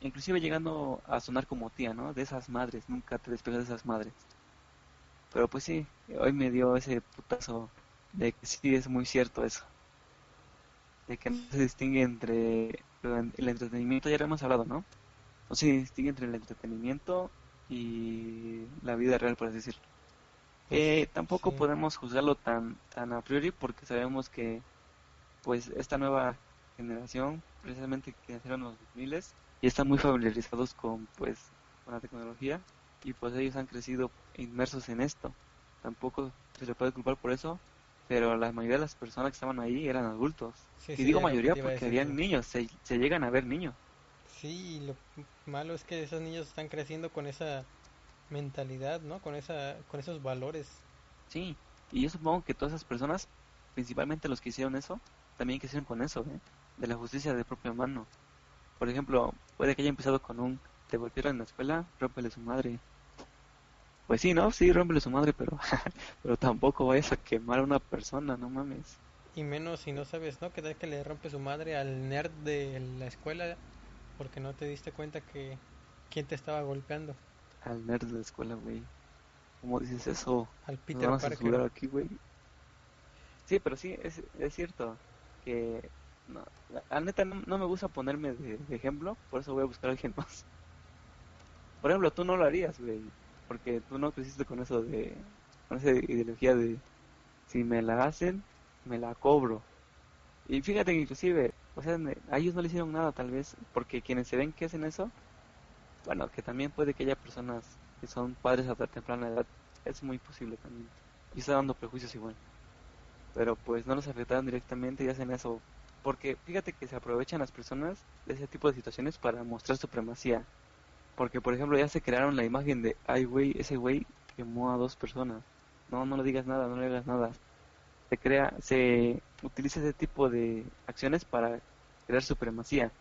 Inclusive llegando a sonar como tía, ¿no? De esas madres, nunca te despegas de esas madres. Pero pues sí, hoy me dio ese putazo de que sí es muy cierto eso. De que no se distingue entre el entretenimiento, ya lo hemos hablado, ¿no? No se distingue entre el entretenimiento y la vida real, por así decirlo. Pues, eh, tampoco podemos juzgarlo tan, tan a priori porque sabemos que pues esta nueva generación, precisamente que nacieron los 2000 y están muy familiarizados con pues con la tecnología y pues ellos han crecido inmersos en esto. Tampoco se le puede culpar por eso, pero la mayoría de las personas que estaban ahí eran adultos. y digo mayoría porque habían niños, se, se, llegan a ver niños. Sí, lo malo es que esos niños están creciendo con esa mentalidad, ¿no? Con esa con esos valores. Sí, y yo supongo que todas esas personas, principalmente los que hicieron eso, también crecieron con eso, ¿eh? de la justicia de propia mano. Por ejemplo, puede que haya empezado con un te golpearon en la escuela, rómpele su madre. Pues sí, ¿no? Sí, rómpele su madre, pero, pero tampoco vayas a quemar a una persona, no mames. Y menos si no sabes, ¿no? Que tal que le rompe su madre al nerd de la escuela porque no te diste cuenta que quién te estaba golpeando. Al nerd de la escuela, güey. ¿Cómo dices eso? Al Peter Parker. aquí, güey. Sí, pero sí, es, es cierto que... No, la, neta no, me gusta ponerme de, de ejemplo, por eso voy a buscar a alguien más. Por ejemplo, tú no lo harías, güey, porque tú no creciste con eso de, con esa ideología de, si me la hacen, me la cobro. Y fíjate que inclusive, o sea, a ellos no le hicieron nada tal vez, porque quienes se ven que hacen eso, bueno, que también puede que haya personas que son padres a temprana edad, es muy posible también. Y está dando prejuicios igual. Pero pues no los afectaron directamente y hacen eso. Porque fíjate que se aprovechan las personas de ese tipo de situaciones para mostrar supremacía. Porque, por ejemplo, ya se crearon la imagen de, ay, güey, ese güey quemó a dos personas. No, no le digas nada, no le digas nada. Se crea, se utiliza ese tipo de acciones para crear supremacía.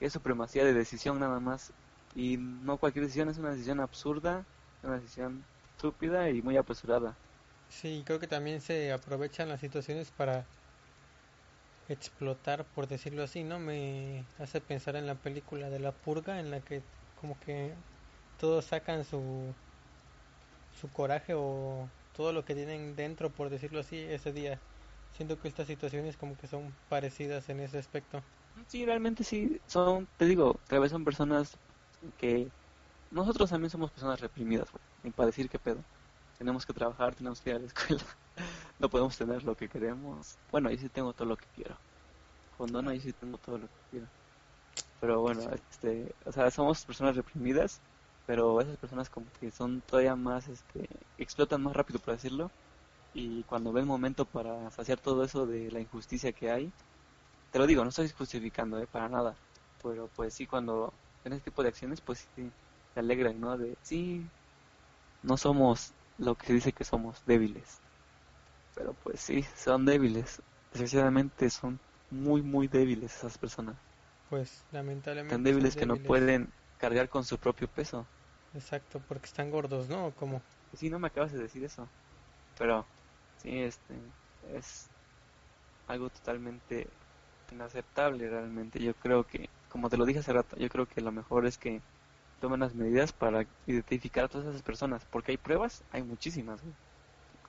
Es supremacía de decisión nada más. Y no cualquier decisión, es una decisión absurda, una decisión estúpida y muy apresurada. Sí, creo que también se aprovechan las situaciones para explotar, por decirlo así, ¿no? Me hace pensar en la película de la purga en la que como que todos sacan su su coraje o todo lo que tienen dentro, por decirlo así, ese día. Siento que estas situaciones como que son parecidas en ese aspecto. Sí, realmente sí, son, te digo, tal vez son personas que nosotros también somos personas reprimidas, y para decir qué pedo. Tenemos que trabajar, tenemos que ir a la escuela, no podemos tener lo que queremos. Bueno, ahí sí tengo todo lo que quiero. Cuando no, ahí sí tengo todo lo que quiero. Pero bueno, este, o sea, somos personas reprimidas, pero esas personas como que son todavía más, este, explotan más rápido, por decirlo, y cuando ven momento para saciar todo eso de la injusticia que hay, te lo digo, no estoy justificando, eh, para nada, pero pues sí, cuando ven este tipo de acciones, pues sí, se alegran, ¿no? De, sí, no somos lo que se dice que somos, débiles. Pero pues sí, son débiles. Desgraciadamente son muy, muy débiles esas personas. Pues lamentablemente. Tan débiles, que no pueden cargar con su propio peso. Exacto, porque están gordos, ¿no? ¿Cómo? Sí, no me acabas de decir eso. Pero sí, este es algo totalmente inaceptable realmente. Yo creo que, como te lo dije hace rato, yo creo que lo mejor es que tomen las medidas para identificar a todas esas personas, porque hay pruebas, hay muchísimas.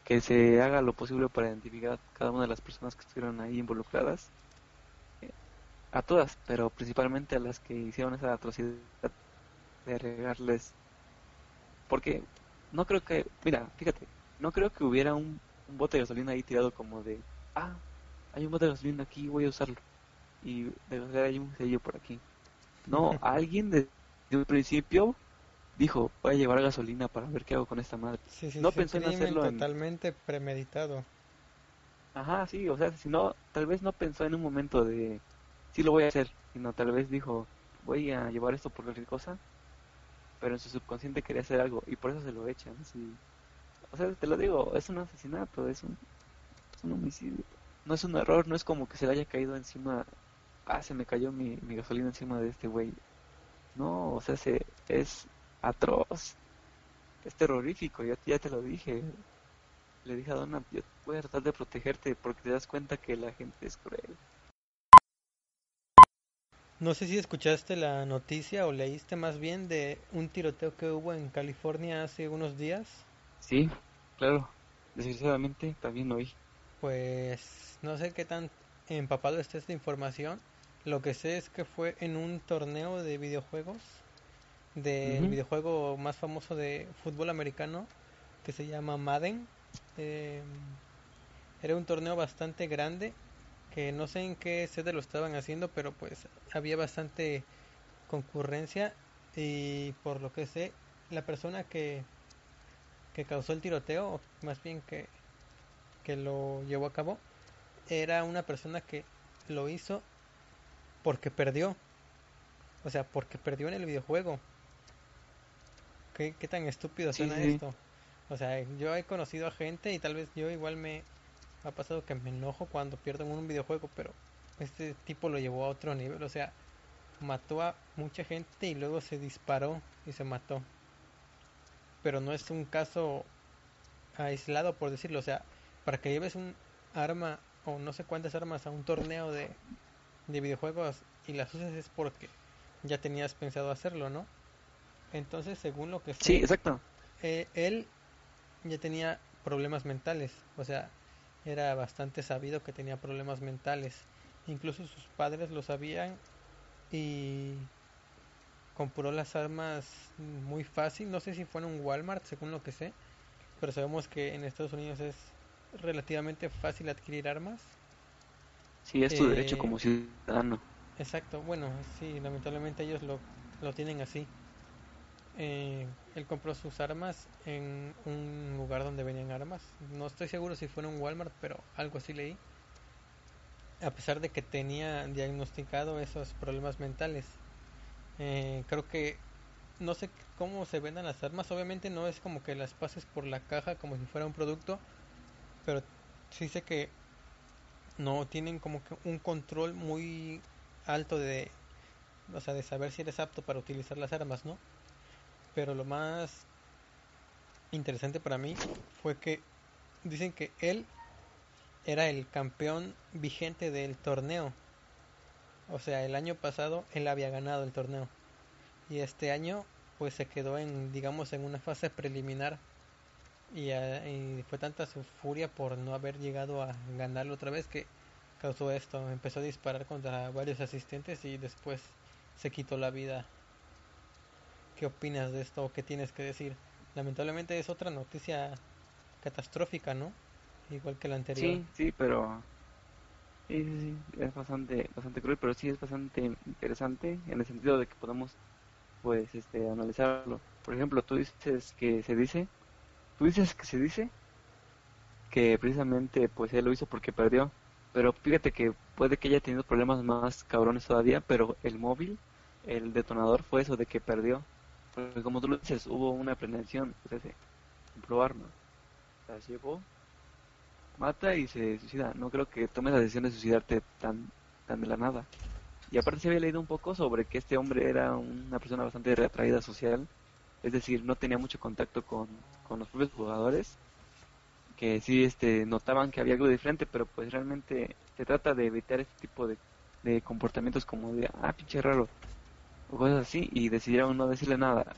Que se haga lo posible para identificar a cada una de las personas que estuvieron ahí involucradas a todas, pero principalmente a las que hicieron esa atrocidad de regarles. Porque no creo que, mira, fíjate, no creo que hubiera un, bote de gasolina ahí tirado como de, ah, hay un bote de gasolina aquí, voy a usarlo. Y de verdad hay un sello por aquí. No, alguien desde un principio dijo, voy a llevar gasolina para ver qué hago con esta madre. no pensó en hacerlo totalmente premeditado. Ajá, sí, o sea, si no, tal vez no pensó en un momento de, sí lo voy a hacer, sino tal vez dijo, voy a llevar esto por cualquier cosa, pero en su subconsciente quería hacer algo y por eso se lo echan. O sea, te lo digo, es un asesinato, es un, es un homicidio. No es un error, no es como que se le haya caído encima, ah, se me cayó mi, mi gasolina encima de este güey. No, o sea, se, es atroz, es terrorífico, ya, ya te lo dije. Le dije a Donald, yo voy a tratar de protegerte porque te das cuenta que la gente es cruel. No sé si escuchaste la noticia o leíste más bien de un tiroteo que hubo en California hace unos días. Sí, claro. Desgraciadamente también oí. Pues no sé qué tan empapado esté esta información. Lo que sé es que fue en un torneo de videojuegos, del videojuego más famoso de fútbol americano, que se llama Madden. Eh, era un torneo bastante grande, que no sé en qué sede lo estaban haciendo, pero pues había bastante concurrencia y por lo que sé, la persona que, que causó el tiroteo, más bien que, que lo llevó a cabo, era una persona que lo hizo porque perdió. O sea, porque perdió en el videojuego. ¿Qué, qué tan estúpido suena esto? O sea, yo he conocido a gente y tal vez yo igual me ha pasado que me enojo cuando pierdo en un videojuego, pero este tipo lo llevó a otro nivel. O sea, mató a mucha gente y luego se disparó y se mató. Pero no es un caso aislado, por decirlo. O sea, para que lleves un arma o no sé cuántas armas a un torneo de, de videojuegos y las uses es porque ya tenías pensado hacerlo, ¿no? Entonces, según lo que sé, sí, exacto. Eh, él ya tenía problemas mentales, o sea, era bastante sabido que tenía problemas mentales. Incluso sus padres lo sabían y compró las armas muy fácil. No sé si fue en un Walmart, según lo que sé, pero sabemos que en Estados Unidos es relativamente fácil adquirir armas. Sí, es tu derecho como eh, ciudadano. Exacto, bueno, sí, lamentablemente ellos lo, lo tienen así. Eh, él compró sus armas en un lugar donde venían armas. No estoy seguro si fue en un Walmart, pero algo así leí a pesar de que tenía diagnosticado esos problemas mentales. Eh, creo que no sé cómo se vendan las armas. Obviamente no es como que las pases por la caja como si fuera un producto, pero sí sé que no tienen como que un control muy alto de, o sea, de saber si eres apto para utilizar las armas, ¿no? Pero lo más interesante para mí fue que dicen que él era el campeón vigente del torneo. O sea, el año pasado él había ganado el torneo. Y este año pues se quedó en, digamos, en una fase preliminar. Y, y fue tanta su furia por no haber llegado a ganarlo otra vez que causó esto. Empezó a disparar contra varios asistentes y después se quitó la vida. ¿Qué opinas de esto o qué tienes que decir? Lamentablemente es otra noticia catastrófica, ¿no? igual que la anterior. Sí, sí, pero sí, sí, es bastante, bastante cruel, pero sí es bastante interesante en el sentido de que podemos, pues, este, analizarlo. Por ejemplo, tú dices que se dice, tú dices que se dice que precisamente, pues, él lo hizo porque perdió, pero fíjate que puede que haya tenido problemas más cabrones todavía, pero el móvil, el detonador fue eso de que perdió. Porque como tú lo dices, hubo una prevención, pues, comprobarlo. O sea, llevó mata y se suicida. No creo que tomes la decisión de suicidarte tan, tan de la nada. Y aparte se había leído un poco sobre que este hombre era una persona bastante retraída social, es decir, no tenía mucho contacto con, con los propios jugadores, que sí este, notaban que había algo diferente, pero pues realmente se trata de evitar este tipo de, de comportamientos como de, ah, pinche raro, o cosas así, y decidieron no decirle nada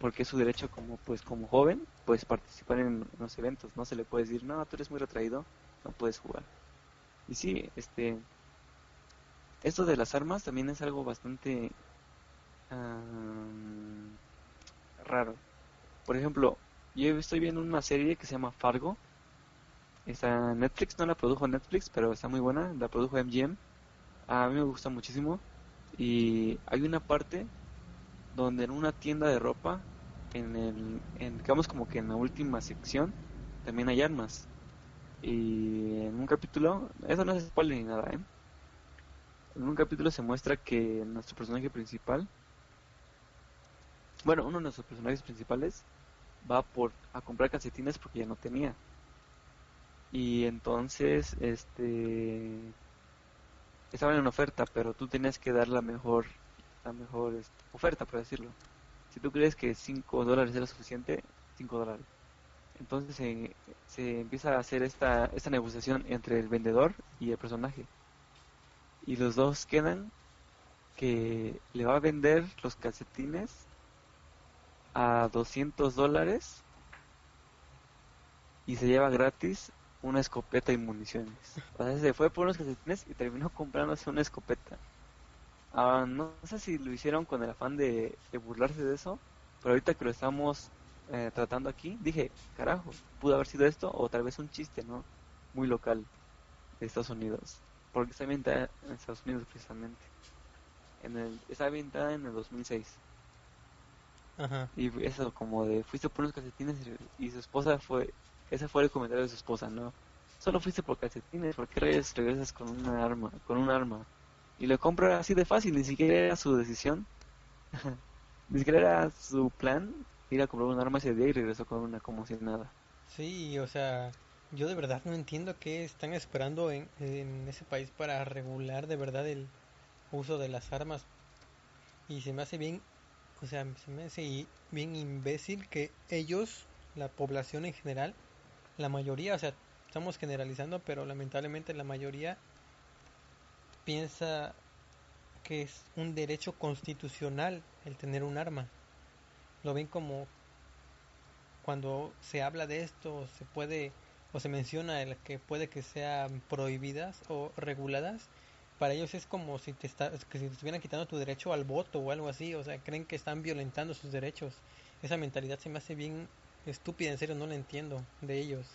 porque es su derecho como pues como joven pues participar en los eventos no se le puede decir no tú eres muy retraído no puedes jugar y sí este esto de las armas también es algo bastante raro. Por ejemplo yo estoy viendo una serie que se llama Fargo está en Netflix no la produjo Netflix pero está muy buena la produjo MGM a mí me gusta muchísimo y hay una parte donde en una tienda de ropa en el, en, digamos como que en la última sección, también hay armas. Y en un capítulo, eso no es spoiler ni nada, ¿eh? En un capítulo se muestra que nuestro personaje principal, bueno, uno de nuestros personajes principales va por a comprar calcetines porque ya no tenía. Y entonces, este, estaban en oferta, pero tú tenías que dar la mejor, la mejor este, oferta, por decirlo. Si tú crees que 5 dólares era suficiente, 5 dólares. Entonces se, se empieza a hacer esta, esta negociación entre el vendedor y el personaje. Y los dos quedan que le va a vender los calcetines a 200 dólares y se lleva gratis una escopeta y municiones. Se fue por unos calcetines y terminó comprándose una escopeta. Ah, no sé si lo hicieron con el afán de, burlarse de eso, pero ahorita que lo estamos eh, tratando aquí, dije, carajo, pudo haber sido esto o tal vez un chiste, ¿no? Muy local de Estados Unidos. Porque está ambientada en Estados Unidos precisamente. En el, está ambientada en el 2006. Ajá. Y eso como de fuiste por unos calcetines y, su esposa fue, ese fue el comentario de su esposa, ¿no? Solo fuiste por calcetines, ¿por qué regresas con una arma? Con un arma y lo compra así de fácil, ni siquiera era su decisión, ni siquiera era su plan ir a comprar un arma ese día y regresó con una como si nada. Sí, o sea, yo de verdad no entiendo qué están esperando en, en ese país para regular de verdad el uso de las armas. Y se me hace bien, o sea, se me hace bien imbécil que ellos, la población en general, la mayoría, o sea, estamos generalizando, pero lamentablemente la mayoría piensa que es un derecho constitucional el tener un arma. Lo ven como cuando se habla de esto se puede o se menciona el que puede que sean prohibidas o reguladas, para ellos es como si te está, que si te estuvieran quitando tu derecho al voto o algo así, o sea, creen que están violentando sus derechos. Esa mentalidad se me hace bien estúpida, en serio no la entiendo de ellos.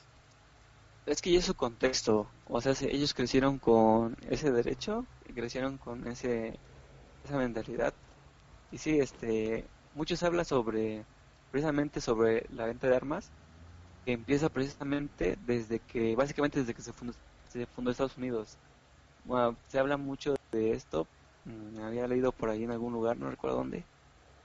Es que ya es su contexto, o sea, ellos crecieron con ese derecho, crecieron con ese esa mentalidad. Y sí, este, muchos hablan sobre, precisamente sobre la venta de armas, que empieza precisamente desde que, básicamente desde que se fundó, se fundó Estados Unidos. Se habla mucho de esto, mm, había leído por ahí en algún lugar, no recuerdo dónde,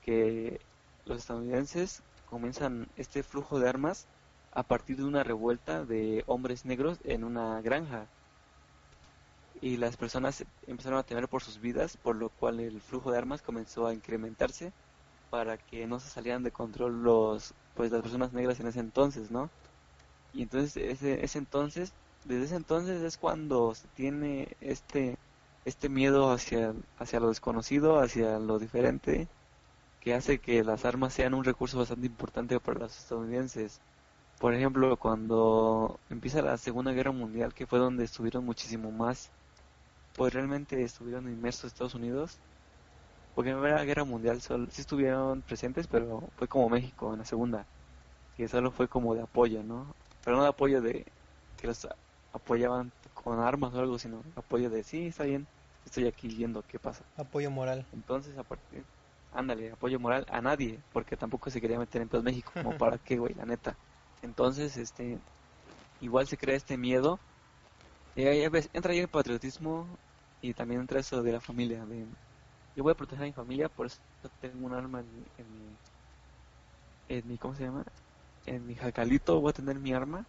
que los estadounidenses comienzan este flujo de armas a partir de una revuelta de hombres negros en una granja. Y las personas empezaron a temer por sus vidas, por lo cual el flujo de armas comenzó a incrementarse para que no se salieran de control los pues las personas negras en ese entonces, ¿no? Y entonces ese, ese entonces, desde ese entonces es cuando se tiene este este miedo hacia hacia lo desconocido, hacia lo diferente, que hace que las armas sean un recurso bastante importante para los estadounidenses por ejemplo, cuando empieza la Segunda Guerra Mundial, que fue donde estuvieron muchísimo más, pues realmente estuvieron inmersos Estados Unidos. Porque en la Primera Guerra Mundial solo, sí estuvieron presentes, pero fue como México en la Segunda, que solo fue como de apoyo, ¿no? Pero no de apoyo de que los apoyaban con armas o algo, sino apoyo de, sí, está bien, estoy aquí viendo qué pasa. Apoyo moral. Entonces, a partir, ándale, apoyo moral a nadie, porque tampoco se quería meter en paz México, como para qué, güey, la neta. Entonces, este, igual se crea este miedo. Y ahí entra ahí el patriotismo y también entra eso de la familia. De, yo voy a proteger a mi familia, por eso tengo un arma en, mi, en mi, ¿cómo se llama? En mi jacalito voy a tener mi arma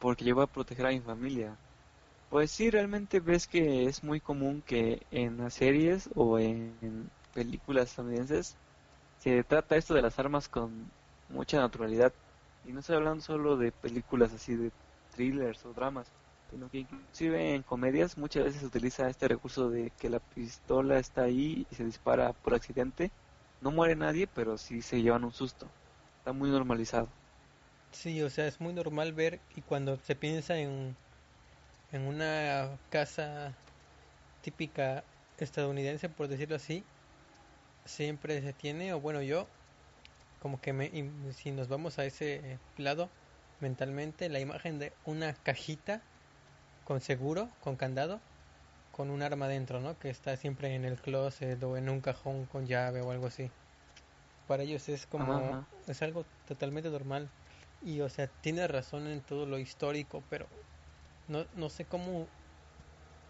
porque yo voy a proteger a mi familia. Pues sí, realmente ves que es muy común que en las series o en películas estadounidenses se trata esto de las armas con mucha naturalidad y no estoy hablando solo de películas así de thrillers o dramas, sino que inclusive en comedias muchas veces se utiliza este recurso de que la pistola está ahí y se dispara por accidente. No muere nadie, pero sí se llevan un susto. Está muy normalizado. Sí, o sea, es muy normal ver y cuando se piensa en, en una casa típica estadounidense, por decirlo así, siempre se tiene, o bueno, yo como que me, si nos vamos a ese lado mentalmente, la imagen de una cajita con seguro, con candado, con un arma dentro, ¿no? Que está siempre en el closet o en un cajón con llave o algo así. Para ellos es como, es algo totalmente normal. Y, o sea, tiene razón en todo lo histórico, pero no, no sé cómo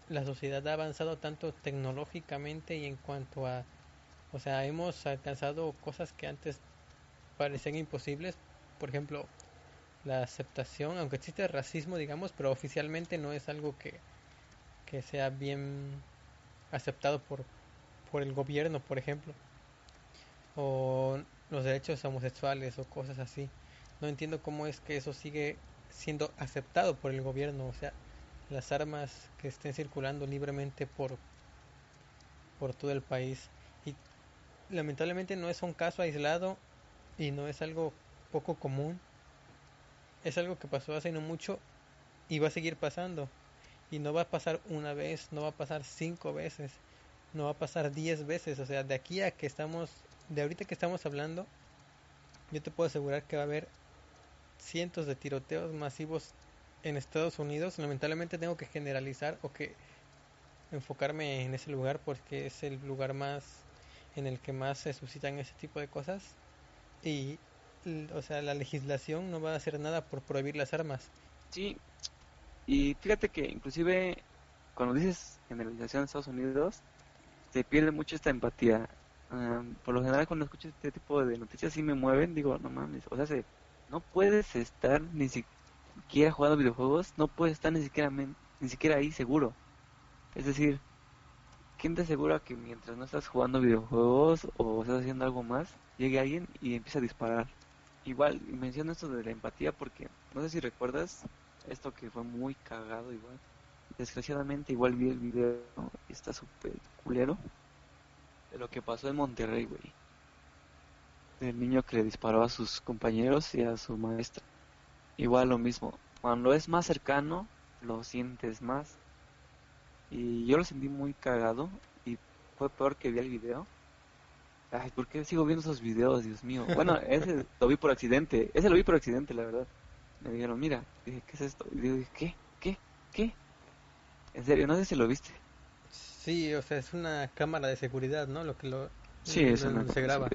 la sociedad ha avanzado tanto tecnológicamente y en cuanto a, o sea, hemos alcanzado cosas que antes parecen imposibles. Por ejemplo, la aceptación, aunque existe racismo, digamos, pero oficialmente no es algo que, que sea bien aceptado por, por el gobierno, por ejemplo. O los derechos homosexuales o cosas así. No entiendo cómo es que eso sigue siendo aceptado por el gobierno. O sea, las armas que estén circulando libremente por, por todo el país. Y lamentablemente no es un caso aislado y no es algo poco común. es algo que pasó hace no mucho y va a seguir pasando. Y no va a pasar una vez, no va a pasar cinco veces, no va a pasar diez veces. O sea, de aquí a que estamos, de ahorita que estamos hablando, yo te puedo asegurar que va a haber cientos de tiroteos masivos en Estados Unidos. Lamentablemente tengo que generalizar o que enfocarme en ese lugar porque es el lugar más en el que más se suscitan ese tipo de cosas. Y, o sea, la legislación no va a hacer nada por prohibir las armas. Sí, y fíjate que inclusive cuando dices generalización en Estados Unidos, se pierde mucho esta empatía. por lo general cuando escucho este tipo de noticias sí me mueven, digo, no mames, o sea, no puedes estar ni siquiera jugando videojuegos, no puedes estar ni siquiera, ni siquiera ahí seguro. Es decir, ¿quién te asegura que mientras no estás jugando videojuegos o estás haciendo algo más, llegue alguien y empiece a disparar? Igual, menciono esto de la empatía porque no sé si recuerdas esto que fue muy cagado igual. Desgraciadamente igual vi el video y está súper culero de lo que pasó en Monterrey, güey. Del niño que le disparó a sus compañeros y a su maestra. Igual lo mismo. Cuando es más cercano, lo sientes más. Y yo lo sentí muy cagado y fue peor que vi el video. Ay, ¿por qué sigo viendo esos videos, Dios mío? Bueno, ese lo vi por accidente. Ese lo vi por accidente, la verdad me dijeron, mira, dije, ¿qué es esto? Y dije, ¿qué? ¿Qué? ¿Qué? En serio, no sé si lo viste. Sí, o sea, es una cámara de seguridad, ¿no? Lo que lo... Sí, es una se graba.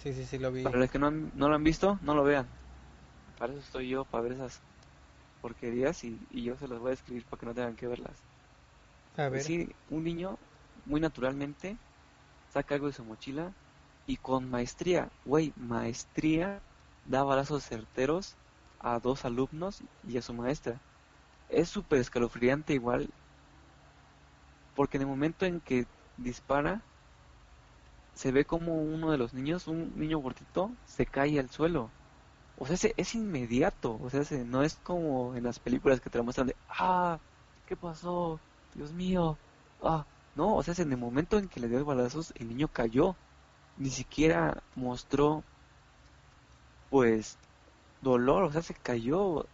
Sí, sí, sí, lo vi. Para los que no, no lo han visto, no lo vean. Para eso estoy yo, para ver esas porquerías y, y yo se las voy a escribir para que no tengan que verlas. A ver. Sí, un niño, muy naturalmente, saca algo de su mochila y con maestría, güey, maestría, da balazos certeros a dos alumnos y a su maestra. Es súper escalofriante igual, porque en el momento en que dispara, se ve como uno de los niños, un niño gordito, se cae al suelo. O sea, es, es inmediato, o sea, no es como en las películas que te muestran de, ah, ¿qué pasó? Dios mío, ah, no, o sea, en el momento en que le dio balazos, el niño cayó, ni siquiera mostró, pues, dolor, o sea, se cayó.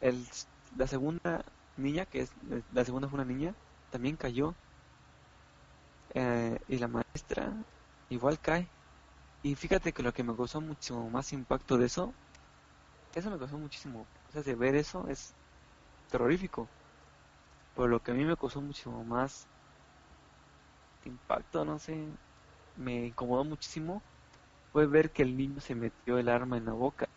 El, la segunda niña, que es la segunda fue una niña, también cayó. Eh, y la maestra igual cae. Y fíjate que lo que me causó muchísimo más impacto de eso, eso me causó muchísimo. O sea, de ver eso es terrorífico. Pero lo que a mí me causó muchísimo más impacto, no sé, me incomodó muchísimo fue ver que el niño se metió el arma en la boca.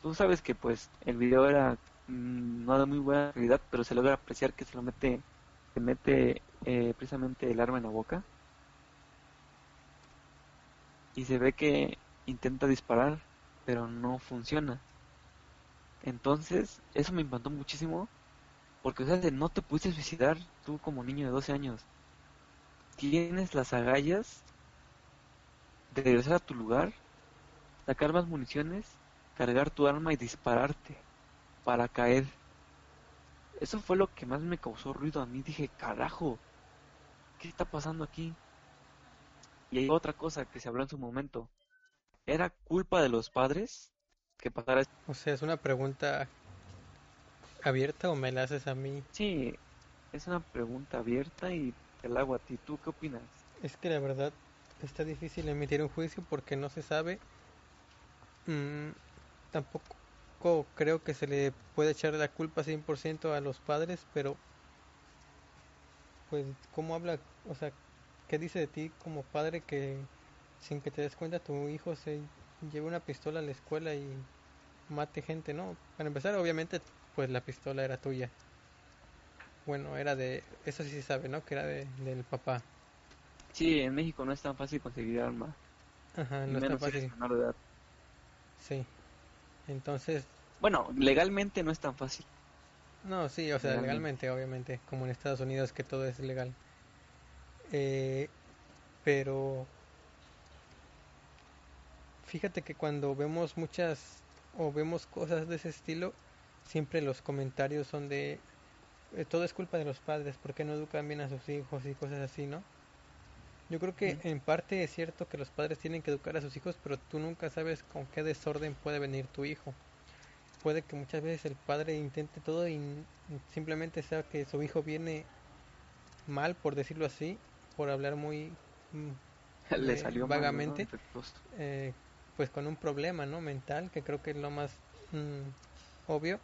Tú sabes que pues el video era mm, no de muy buena calidad, pero se logra apreciar que se lo mete, se mete eh, precisamente el arma en la boca. Y se ve que intenta disparar, pero no funciona. Entonces, eso me impactó muchísimo, porque o sea, no te pudiste suicidar tú como niño de 12 años. Tienes las agallas de regresar a tu lugar, sacar más municiones, cargar tu arma y dispararte para caer. Eso fue lo que más me causó ruido a mí. Dije, carajo, ¿qué está pasando aquí? Y hay otra cosa que se habló en su momento. ¿Era culpa de los padres que pasara esto? O sea, es una pregunta abierta o me la haces a mí? Sí, es una pregunta abierta y te la hago a ti. ¿Tú qué opinas? Es que la verdad está difícil emitir un juicio porque no se sabe. Mm, tampoco creo que se le puede echar la culpa 100% a los padres, pero pues cómo habla, o sea, ¿qué dice de ti como padre que sin que te des cuenta tu hijo se lleve una pistola a la escuela y mate gente, ¿no? Para empezar, obviamente, pues la pistola era tuya. Bueno, era de, eso sí se sabe, ¿no? Que era de, del papá. Sí, en México no es tan fácil conseguir arma. Ajá, no es tan fácil. Sí. Entonces. Bueno, legalmente no es tan fácil. No, sí, o sea, legalmente, obviamente, como en Estados Unidos que todo es legal. Eh, pero fíjate que cuando vemos muchas o vemos cosas de ese estilo, siempre los comentarios son de eh, todo es culpa de los padres, porque no educan bien a sus hijos y cosas así, ¿no? Yo creo que en parte es cierto que los padres tienen que educar a sus hijos, pero tú nunca sabes con qué desorden puede venir tu hijo. puede que muchas veces el padre intente todo y simplemente sea que su hijo viene mal, por decirlo así, por hablar muy mm, Le salió vagamente, eh, pues con un problema no mental, que creo que es lo más mm, obvio,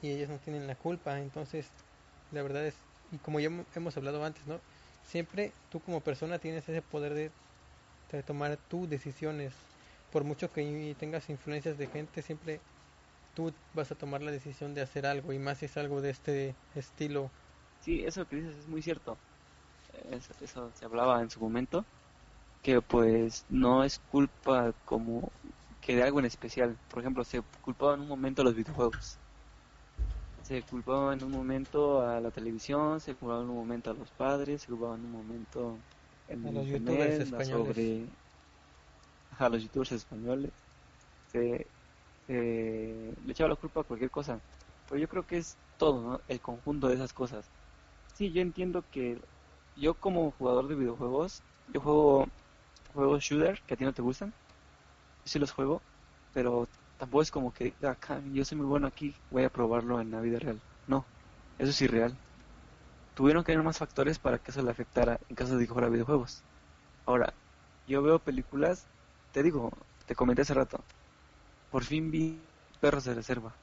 y ellos no tienen la culpa. Entonces, la verdad es, y como ya hemos hablado antes, ¿no? Siempre tú como persona tienes ese poder de, tomar tus decisiones. Por mucho que tengas influencias de gente, siempre tú vas a tomar la decisión de hacer algo y más si es algo de este estilo. Sí, eso que dices es muy cierto. Eso, se hablaba en su momento, que pues no es culpa como que de algo en especial. Por ejemplo, se culpaba en un momento los videojuegos. Se culpaba en un momento a la televisión, se culpaba en un momento a los padres, se culpaba en un momento en a los youtubers españoles. sobre a los youtubers españoles. Se, le echaba la culpa a cualquier cosa. Pero yo creo que es todo, ¿no? El conjunto de esas cosas. Sí, yo entiendo que yo como jugador de videojuegos, yo juego juegos shooter que a ti no te gustan. Yo sí los juego, pero tampoco es como que acá yo soy muy bueno aquí, voy a probarlo en la vida real. No, eso es irreal. Tuvieron que haber más factores para que eso le afectara en caso de que fuera videojuegos. Ahora, yo veo películas, te digo, te comenté hace rato, por fin vi Perros de Reserva.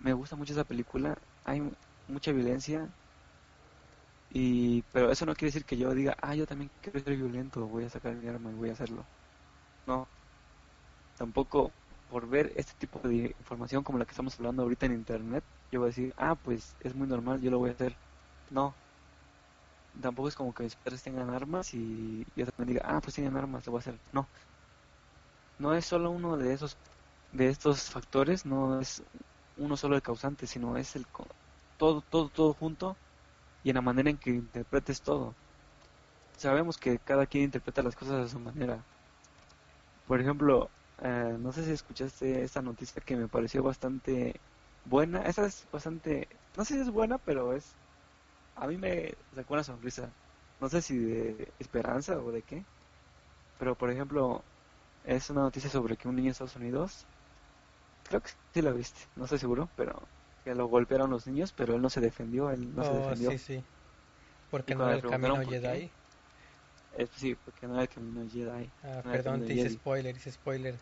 Me gusta mucho esa película. Hay mucha violencia. Y, pero eso no quiere decir que yo diga, ah, yo también quiero ser violento, voy a sacar mi arma y voy a hacerlo. No. Tampoco por ver este tipo de información como la que estamos hablando ahorita en internet, yo voy a decir, ah, pues es muy normal, yo lo voy a hacer. No. Tampoco es como que mis padres tengan armas y yo también diga, ah, pues tienen armas, lo voy a hacer. No. No es solo uno de esos de estos factores no es uno solo el causante, sino es el todo, todo, todo junto y en la manera en que interpretes todo. Sabemos que cada quien interpreta las cosas de su manera. Por ejemplo, eh, no sé si escuchaste esta noticia que me pareció bastante buena. Esa es bastante, no sé si es buena, pero es, a mí me sacó una sonrisa. No sé si de esperanza o de qué. Pero por ejemplo, es una noticia sobre que un niño en Estados Unidos creo que sí la viste, no estoy seguro, pero que lo golpearon los niños, pero él no se defendió, él no se oh, defendió. Sí, sí. Porque no era el camino Jedi. Sí, porque no era el camino Jedi. Ah, perdón, te hice spoiler, hice spoiler.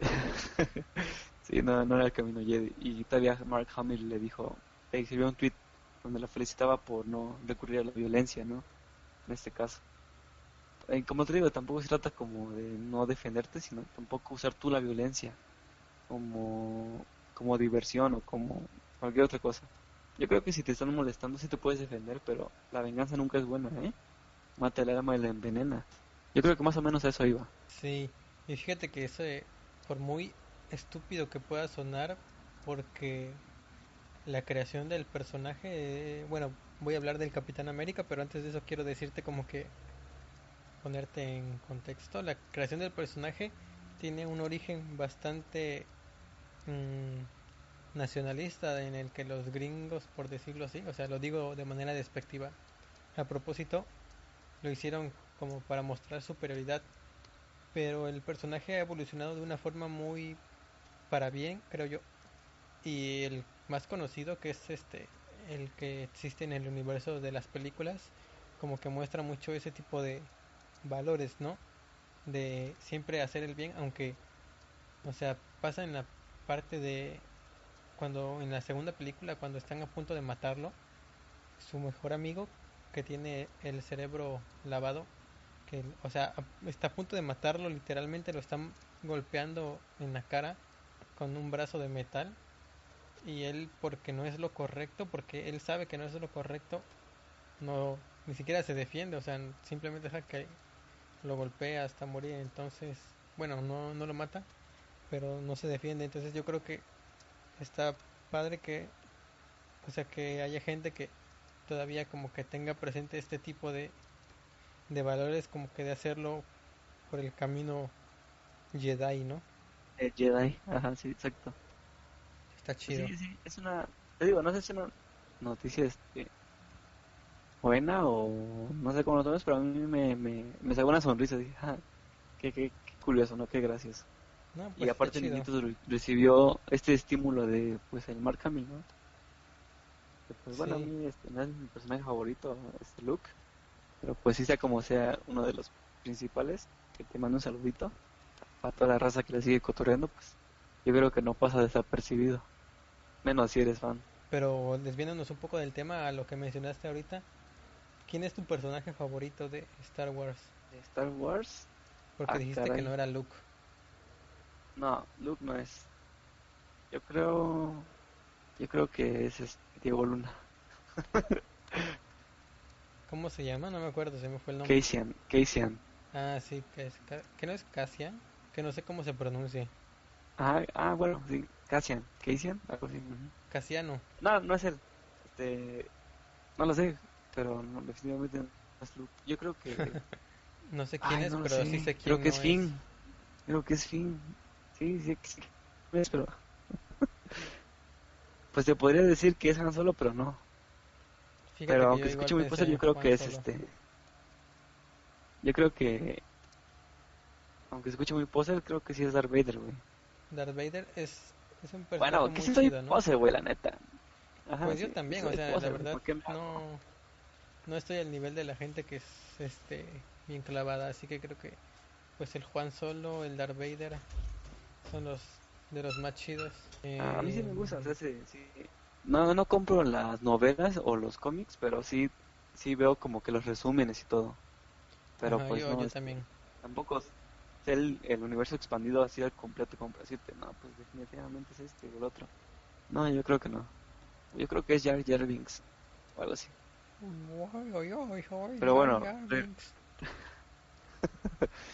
sí, no, no era el camino Jedi. Y todavía Mark Hamill le dijo, le escribió un tweet donde la felicitaba por no recurrir a la violencia, ¿no? En este caso. Eh, como te digo, tampoco se trata como de no defenderte, sino tampoco usar tú la violencia como, como diversión o como cualquier otra cosa. Yo creo que si te están molestando sí te puedes defender, pero la venganza nunca es buena, ¿eh? Mata el alma y la envenena. Yo creo que más o menos eso iba. Sí, y fíjate que eso, por muy estúpido que pueda sonar, porque la creación del personaje, bueno, voy a hablar del Capitán América, pero antes de eso quiero decirte como que ponerte en contexto, la creación del personaje tiene un origen bastante Mm, nacionalista en el que los gringos, por decirlo así, o sea, lo digo de manera despectiva, a propósito, lo hicieron como para mostrar superioridad, pero el personaje ha evolucionado de una forma muy para bien, creo yo. Y el más conocido, que es este, el que existe en el universo de las películas, como que muestra mucho ese tipo de valores, ¿no? De siempre hacer el bien, aunque, o sea, pasa en la parte de cuando en la segunda película cuando están a punto de matarlo su mejor amigo que tiene el cerebro lavado que o sea está a punto de matarlo literalmente lo están golpeando en la cara con un brazo de metal y él porque no es lo correcto porque él sabe que no es lo correcto no ni siquiera se defiende o sea simplemente deja que lo golpea hasta morir entonces bueno no no lo mata pero no se defiende. Entonces yo creo que está padre que, o sea, que haya gente que todavía como que tenga presente este tipo de, de valores, como que de hacerlo por el camino Jedi, ¿no? El Jedi, ajá, sí, exacto. Está chido. Sí, sí, es una, te digo, no sé si es una noticia este, buena o no sé cómo lo tomes, pero a mí me, me, me sacó una sonrisa, dije, ah, qué, qué, qué curioso, ¿no? Qué gracioso. y pues, aparte Niñitos recibió este estímulo de pues el Mark Hamill, pues bueno, a mí este, no es mi personaje favorito, este Luke, pero pues sí sea como sea uno de los principales, que te mando un saludito a toda la raza que le sigue cotorreando, pues yo creo que no pasa desapercibido, menos si eres fan. Pero desviándonos un poco del tema a lo que mencionaste ahorita, ¿quién es tu personaje favorito de Star Wars? ¿De Star Wars? Porque ah, dijiste que no era Luke. No, Luke no es. Yo creo. Yo creo que es este, Diego Luna. ¿Cómo se llama? No me acuerdo, se me fue el nombre. Cassian. Cassian. Ah, sí, que, es, que no es Cassian. Que no sé cómo se pronuncia. Ah, ah bueno, sí, Cassian. Cassian, algo así. Casiano. No, no es él. Este, no lo sé, pero no, definitivamente no es Luke. Yo creo que. no sé quién es, pero sí sé quién Creo que es Finn. Creo que es Finn. Sí, sí, sí. pero... pues te podría decir que es Han Solo, pero no. pero aunque escuche muy poser, yo creo que es este... Yo creo que... Aunque escuche muy poser, creo que sí es Darth Vader, güey. Darth Vader es, es un personaje Bueno, que sí soy ¿no? poser, güey, la neta. pues yo también, o sea, la verdad no, no estoy al nivel de la gente que es este bien clavada, así que creo que pues el Juan Solo, el Darth Vader, son los de los más chidos. a mí sí me gusta, o sí, No, no compro las novelas o los cómics, pero sí, sí veo como que los resúmenes y todo. Pero pues yo, no, también. Tampoco es el, el universo expandido así al completo como para decirte, no, pues definitivamente es este o el otro. No, yo creo que no. Yo creo que es Jar Jar Binks o algo así. Pero bueno,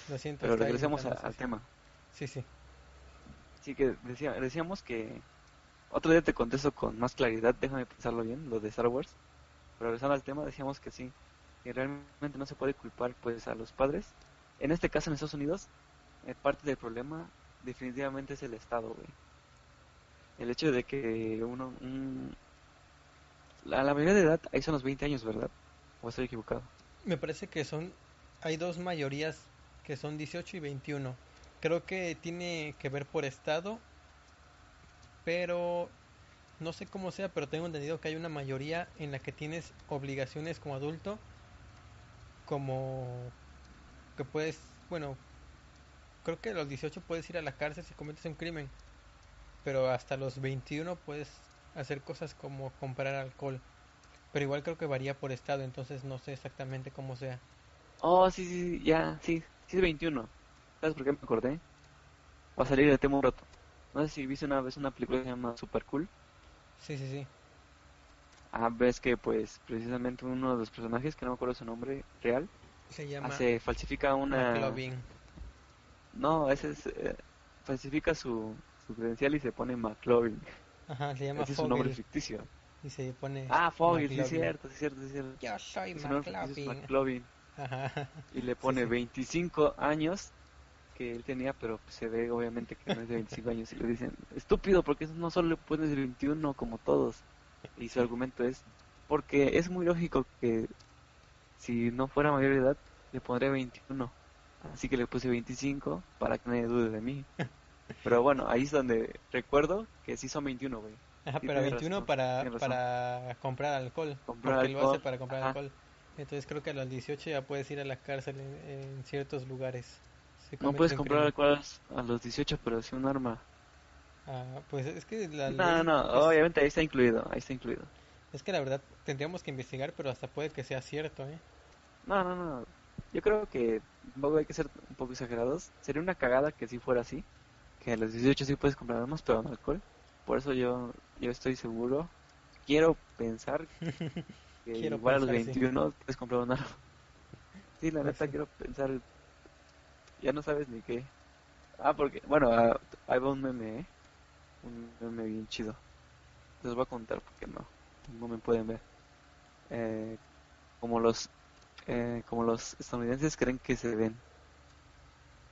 Lo siento. Pero regresemos al tema. Sí, sí. Sí, que decía, decíamos que otro día te contesto con más claridad, déjame pensarlo bien, lo de Star Wars. Pero regresando al tema, decíamos que sí, que realmente no se puede culpar pues a los padres. En este caso en Estados Unidos, eh, parte del problema definitivamente es el Estado, güey. El hecho de que uno... Un, la, la mayoría de edad, ahí son los 20 años, ¿verdad? ¿O estoy equivocado? Me parece que son... Hay dos mayorías que son 18 y 21 creo que tiene que ver por estado, pero no sé cómo sea, pero tengo entendido que hay una mayoría en la que tienes obligaciones como adulto, como que puedes, bueno, creo que a los 18 puedes ir a la cárcel si cometes un crimen, pero hasta los 21 puedes hacer cosas como comprar alcohol. Pero igual creo que varía por estado, entonces no sé exactamente cómo sea. Oh, sí, sí, ya, sí, sí es 21. ¿Sabes por qué me acordé? Va a salir de tema un rato. No sé si viste una vez una película que se llama Super Cool. Sí, sí, sí. Ah, ves que pues precisamente uno de los personajes, que no me acuerdo su nombre real, se llama hace, falsifica una... McLovin. No, ese es, eh, falsifica su, su credencial y se pone McLovin. Ajá, se llama Ese es un nombre ficticio. Y se pone... Ah, Foggy, sí es cierto, sí es cierto, sí es cierto. Yo soy McLovin. McLovin. Ajá. Y le pone 25 años que él tenía, pero se ve obviamente que no es de 25 años y le dicen, estúpido, porque no solo le pones de 21 como todos. Y su argumento es, porque es muy lógico que si no fuera mayor de edad, le pondría 21. Así que le puse 25 para que nadie dude de mí. Pero bueno, ahí es donde recuerdo que sí son 21, güey. Ajá, pero 21 para, para comprar alcohol. Comprar porque lo hace para comprar alcohol. Entonces creo que a los 18 ya puedes ir a la cárcel en ciertos lugares no puedes comprar alcohol a los 18, pero sí un arma. Ah, pues es que la No, no, obviamente ahí está incluido, ahí está incluido. Es que la verdad tendríamos que investigar, pero hasta puede que sea cierto, ¿eh? No, no, no. Yo creo que hay que ser un poco exagerados. Sería una cagada que si fuera así, que a los 18 sí puedes comprar armas, pero no alcohol. Por eso yo yo estoy seguro, quiero pensar que igual a los 21 puedes comprar un arma. Sí, la pues neta quiero pensar ya no sabes ni qué. Ah, porque, bueno, ah, hay un meme, ¿eh? Un meme bien chido. Les voy a contar porque no, no me pueden ver. Eh, como los eh, como los estadounidenses creen que se ven.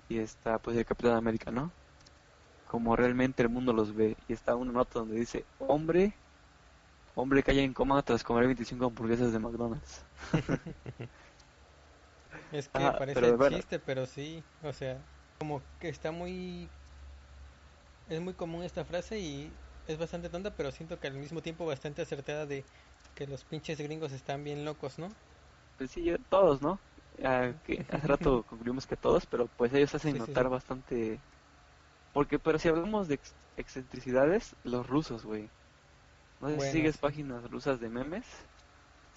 Y está pues el Capitán América, ¿no? Como realmente el mundo los ve. Y está una nota donde dice, hombre, hombre cae en coma tras comer 25 hamburguesas de McDonald's. Es que parece chiste, pero sí, o sea, como que está muy es muy común esta frase y es bastante tonta, pero siento que al mismo tiempo bastante acertada de que los pinches gringos están bien locos, ¿no? Pues sí, todos, ¿no? que hace rato concluimos que todos, pero pues ellos hacen notar bastante... Porque, pero si hablamos de excentricidades, los rusos, güey. No sé si sigues páginas rusas de memes.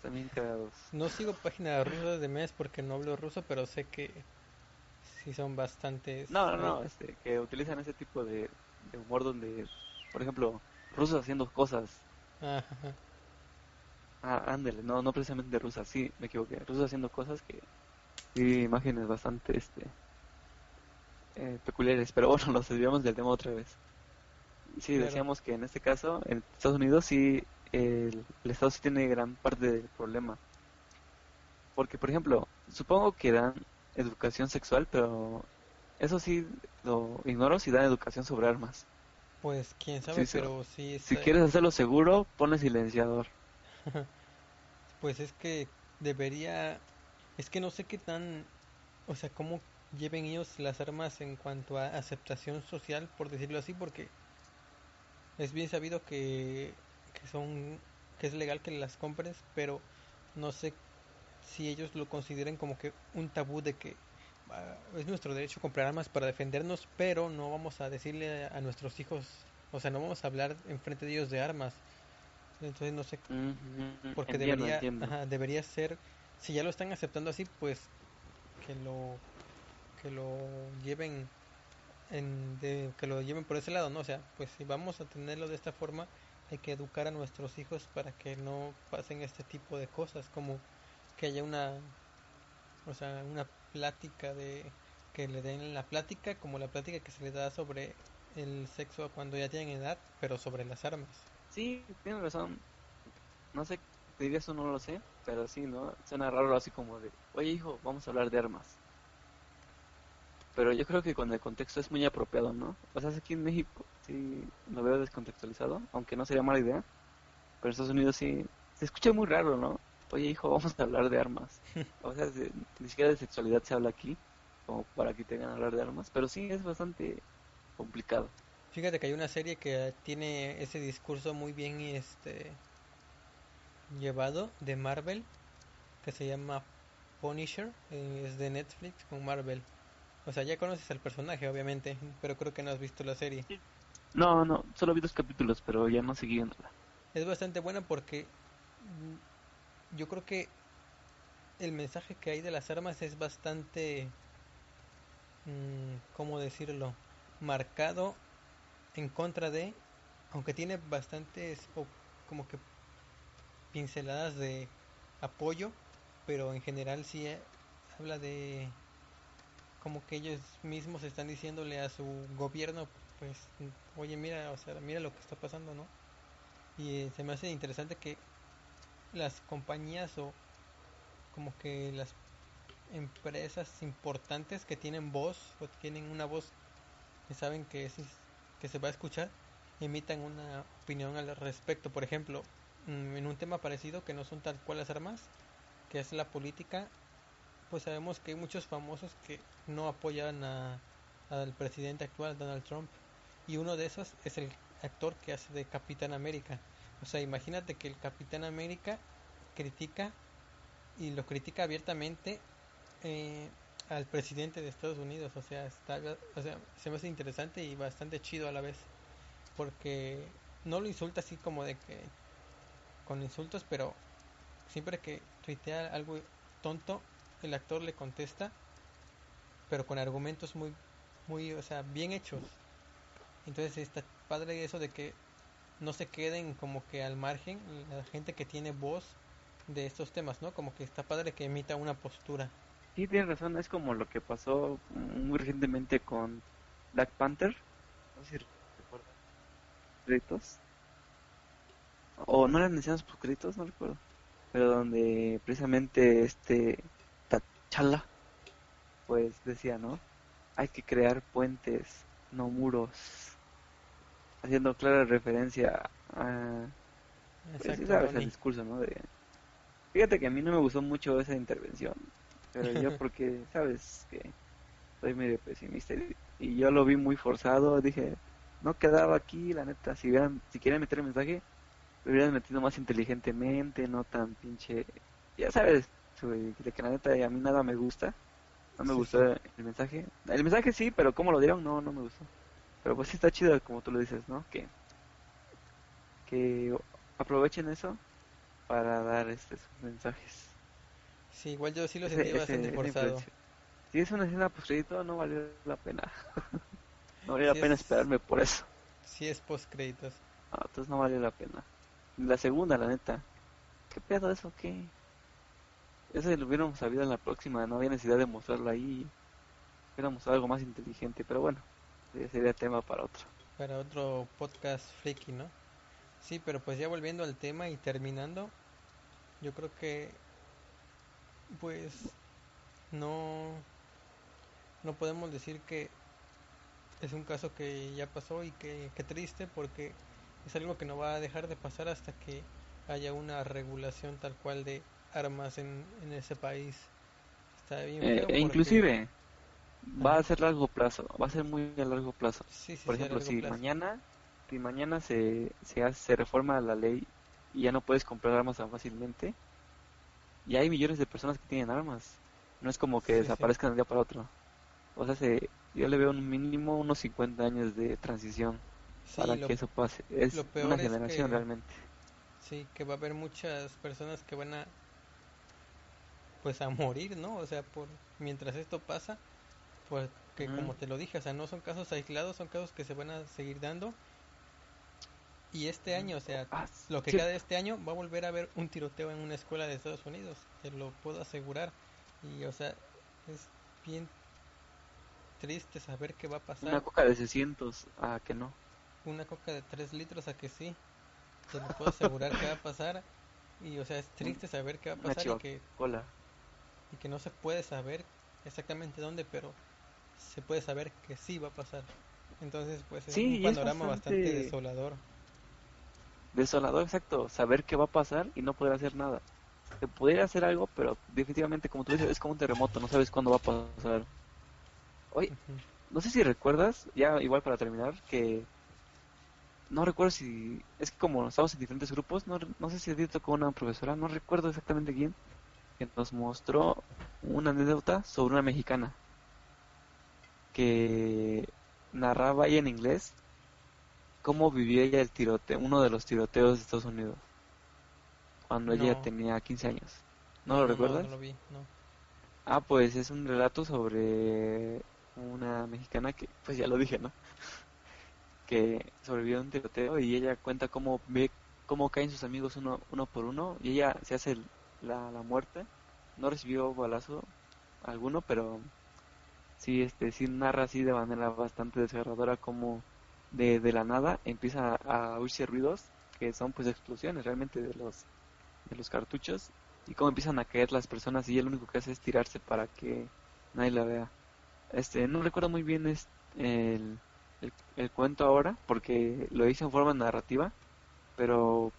También creados. No sigo páginas rusas de memes porque no hablo ruso, pero sé que sí son bastantes... No, no, no, este, que utilizan ese tipo de, de humor donde, por ejemplo, rusos haciendo cosas. Ajá. Ah, ándale, no, no precisamente rusas, sí, me equivoqué. Rusos haciendo cosas que sí, imágenes bastante este eh, peculiares, pero bueno, nos desviamos del tema otra vez. Sí, decíamos que en este caso, en Estados Unidos sí, el, Estado sí tiene gran parte del problema. Porque, por ejemplo, supongo que dan educación sexual, pero eso sí lo ignoro si dan educación sobre armas. Pues quién sabe, pero sí. Si quieres hacerlo seguro, pone silenciador. pues es que debería es que no sé qué tan, o sea, cómo lleven ellos las armas en cuanto a aceptación social, por decirlo así, porque es bien sabido que, que son, que es legal que las compres, pero no sé si ellos lo consideren como que un tabú de que ah, es nuestro derecho comprar armas para defendernos, pero no vamos a decirle a, nuestros hijos, o sea, no vamos a hablar enfrente de ellos de armas. Entonces no sé, porque debería, debería ser si ya lo están aceptando así, pues que lo que lo lleven en, que lo lleven por ese lado, ¿no? O sea, pues si vamos a tenerlo de esta forma, hay que educar a nuestros hijos para que no pasen este tipo de cosas, como que haya una, o sea, una plática de que le den la plática como la plática que se le da sobre el sexo cuando ya tienen edad, pero sobre las armas. Sí, tienes razón. No sé, te diría eso, no lo sé, pero sí, ¿no? Suena raro así como de, oye hijo, vamos a hablar de armas. Pero yo creo que con el contexto es muy apropiado, ¿no? O sea, aquí en México sí lo veo descontextualizado, aunque no sería mala idea. Pero en Estados Unidos sí se escucha muy raro, ¿no? Oye hijo, vamos a hablar de armas. O sea, ni siquiera de sexualidad se habla aquí, como para que tengan a hablar de armas. Pero sí es bastante complicado. Fíjate que hay una serie que tiene ese discurso muy bien este llevado de Marvel que se llama Punisher, eh, es de Netflix con Marvel. O sea, ya conoces al personaje, obviamente, pero creo que no has visto la serie. No, no, solo vi dos capítulos, pero ya no seguí viéndola. Es bastante buena porque mm, yo creo que el mensaje que hay de las armas es bastante, mm, ¿cómo decirlo? Marcado en contra de, aunque tiene bastantes como que pinceladas de apoyo, pero en general sí eh, habla de como que ellos mismos están diciéndole a su gobierno, pues, oye, mira, o sea, mira lo que está pasando, ¿no? Y eh, se me hace interesante que las compañías o como que las empresas importantes que tienen voz o tienen una voz que saben que, es, que se va a escuchar, emitan una opinión al respecto. Por ejemplo, Mm, en un tema parecido que no son tal cual las armas, que es la política, pues sabemos que hay muchos famosos que no apoyan a, al presidente actual, Donald Trump, y uno de esos es el actor que hace de Capitán América. O sea, imagínate que el Capitán América critica y lo critica abiertamente eh, al presidente de Estados Unidos. O sea, está, o sea, se me hace interesante y bastante chido a la vez, porque no lo insulta así como de que con insultos, pero siempre que tuitea algo tonto, el actor le contesta, pero con argumentos muy, muy, o sea, bien hechos. Entonces está padre eso de que no se queden como que al margen la gente que tiene voz de estos temas, ¿no? Como que está padre que emita una postura. Sí, tienes razón, es como lo que pasó muy recientemente con Black Panther. No sé si recuerdas o no eran mencionados por créditos, no recuerdo, pero donde precisamente este Tachala pues decía, ¿no? Hay que crear puentes, no muros, haciendo clara referencia a pues, sabes, el discurso, ¿no? De, fíjate que a mí no me gustó mucho esa intervención, pero yo porque sabes que soy medio pesimista y yo lo vi muy forzado, dije, no quedaba aquí, la neta, si hubieran, si quieren meter el mensaje, lo hubieran metido más inteligentemente, no tan pinche, ya sabes, de que la neta a mí nada me gusta, no me gustó el mensaje, el mensaje sí, pero cómo lo dieron, no, no me gustó, pero pues sí está chido como tú lo dices, ¿no? Que, que aprovechen eso para dar estos mensajes. Sí, igual yo sí lo sentí bastante forzado. Si es una escena post crédito, no valió la pena. no valió la pena esperarme por eso. Si es post créditos. No, entonces no valió la pena. La segunda, la neta. ¿Qué pedo eso? ¿Qué? Eso lo hubiéramos sabido en la próxima, no había necesidad de mostrarlo ahí. Hubiéramos algo más inteligente, pero bueno, sería tema para otro. Para otro podcast freaky, ¿no? Sí, pero pues ya volviendo al tema y terminando, yo creo que pues no no podemos decir que es un caso que ya pasó y que, triste porque es algo que no va a dejar de pasar hasta que haya una regulación tal cual de armas en, en ese país. Está bien eh, e inclusive va a ser largo plazo, va a ser muy a largo plazo. Por ejemplo, si mañana si mañana se, se, hace, se reforma la ley y ya no puedes comprar armas tan fácilmente, y hay millones de personas que tienen armas. No es como que desaparezcan de un día para otro. O sea, se, yo le veo un mínimo unos 50 años de transición para que eso pase. Es una generación realmente. Sí, que va a haber muchas personas que van a pues a morir, ¿no? O sea, por mientras esto pasa, pues que como te lo dije, o sea, no son casos aislados, son casos que se van a seguir dando y este año, o sea, ah, lo que queda de este año, va a volver a haber un tiroteo en una escuela de Estados Unidos, te lo puedo asegurar. Y, o sea, es bien triste saber qué va a pasar. Una coca de 600, a que no. Una coca de 3 litros, a que sí. Te lo puedo asegurar que va a pasar. Y, o sea, es triste saber qué va a pasar y que, y que no se puede saber exactamente dónde, pero se puede saber que sí va a pasar. Entonces, pues es un panorama bastante desolador desolador, exacto, saber qué va a pasar y no poder hacer nada. Se podría hacer algo, pero definitivamente, como tú dices, es como un terremoto, no sabes cuándo va a pasar. Oye, no sé si recuerdas, ya igual para terminar, que no recuerdo si es que como estamos en diferentes grupos, no, no sé si ti tocó una profesora, no recuerdo exactamente quién, que nos mostró una anécdota sobre una mexicana que narraba ahí en inglés cómo vivió ella el tiroteo, uno de los tiroteos de Estados Unidos, cuando ella tenía 15 años. ¿No, lo recuerdas? No, lo vi, no. Ah, pues es un relato sobre una mexicana que, pues ya lo dije, ¿no? que sobrevivió a un tiroteo y ella cuenta cómo ve cómo caen sus amigos uno, uno por uno y ella se hace la, la muerte. No recibió balazo alguno, pero sí, este, sí narra así de manera bastante desgarradora cómo de, de la nada empieza a oírse ruidos que son pues explosiones realmente de los de los cartuchos y cómo empiezan a caer las personas y él lo único que hace es tirarse para que nadie la vea. Este, no recuerdo muy bien es el, el, cuento ahora porque lo hice en forma narrativa, pero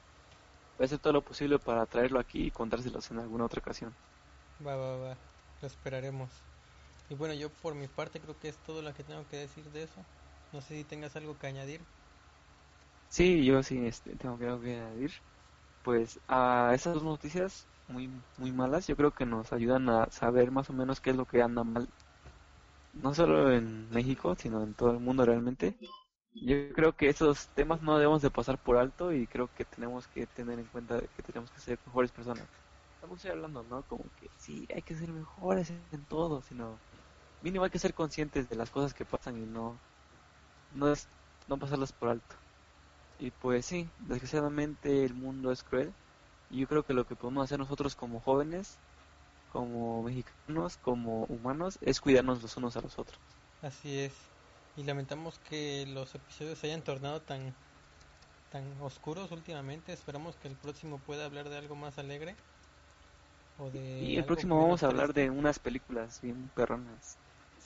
voy a hacer todo lo posible para traerlo aquí y contárselos en alguna otra ocasión. Va, va, va, lo esperaremos. Y bueno, yo por mi parte creo que es todo lo que tengo que decir de eso. No sé si tengas algo que añadir. Sí, yo sí este, tengo algo que añadir. Pues a esas dos noticias muy muy malas, yo creo que nos ayudan a saber más o menos qué es lo que anda mal. No solo en México, sino en todo el mundo realmente. Yo creo que esos temas no debemos de pasar por alto y creo que tenemos que tener en cuenta que tenemos que ser mejores personas. Estamos hablando, ¿no? Como que sí, hay que ser mejores en todo, sino mínimo hay que ser conscientes de las cosas que pasan y no no es no pasarlas por alto. Y pues sí, desgraciadamente el mundo es cruel. Y yo creo que lo que podemos hacer nosotros como jóvenes, como mexicanos, como humanos, es cuidarnos los unos a los otros. Así es. Y lamentamos que los episodios se hayan tornado tan tan oscuros últimamente. Esperamos que el próximo pueda hablar de algo más alegre. O de y el próximo vamos a hablar de unas películas bien perronas.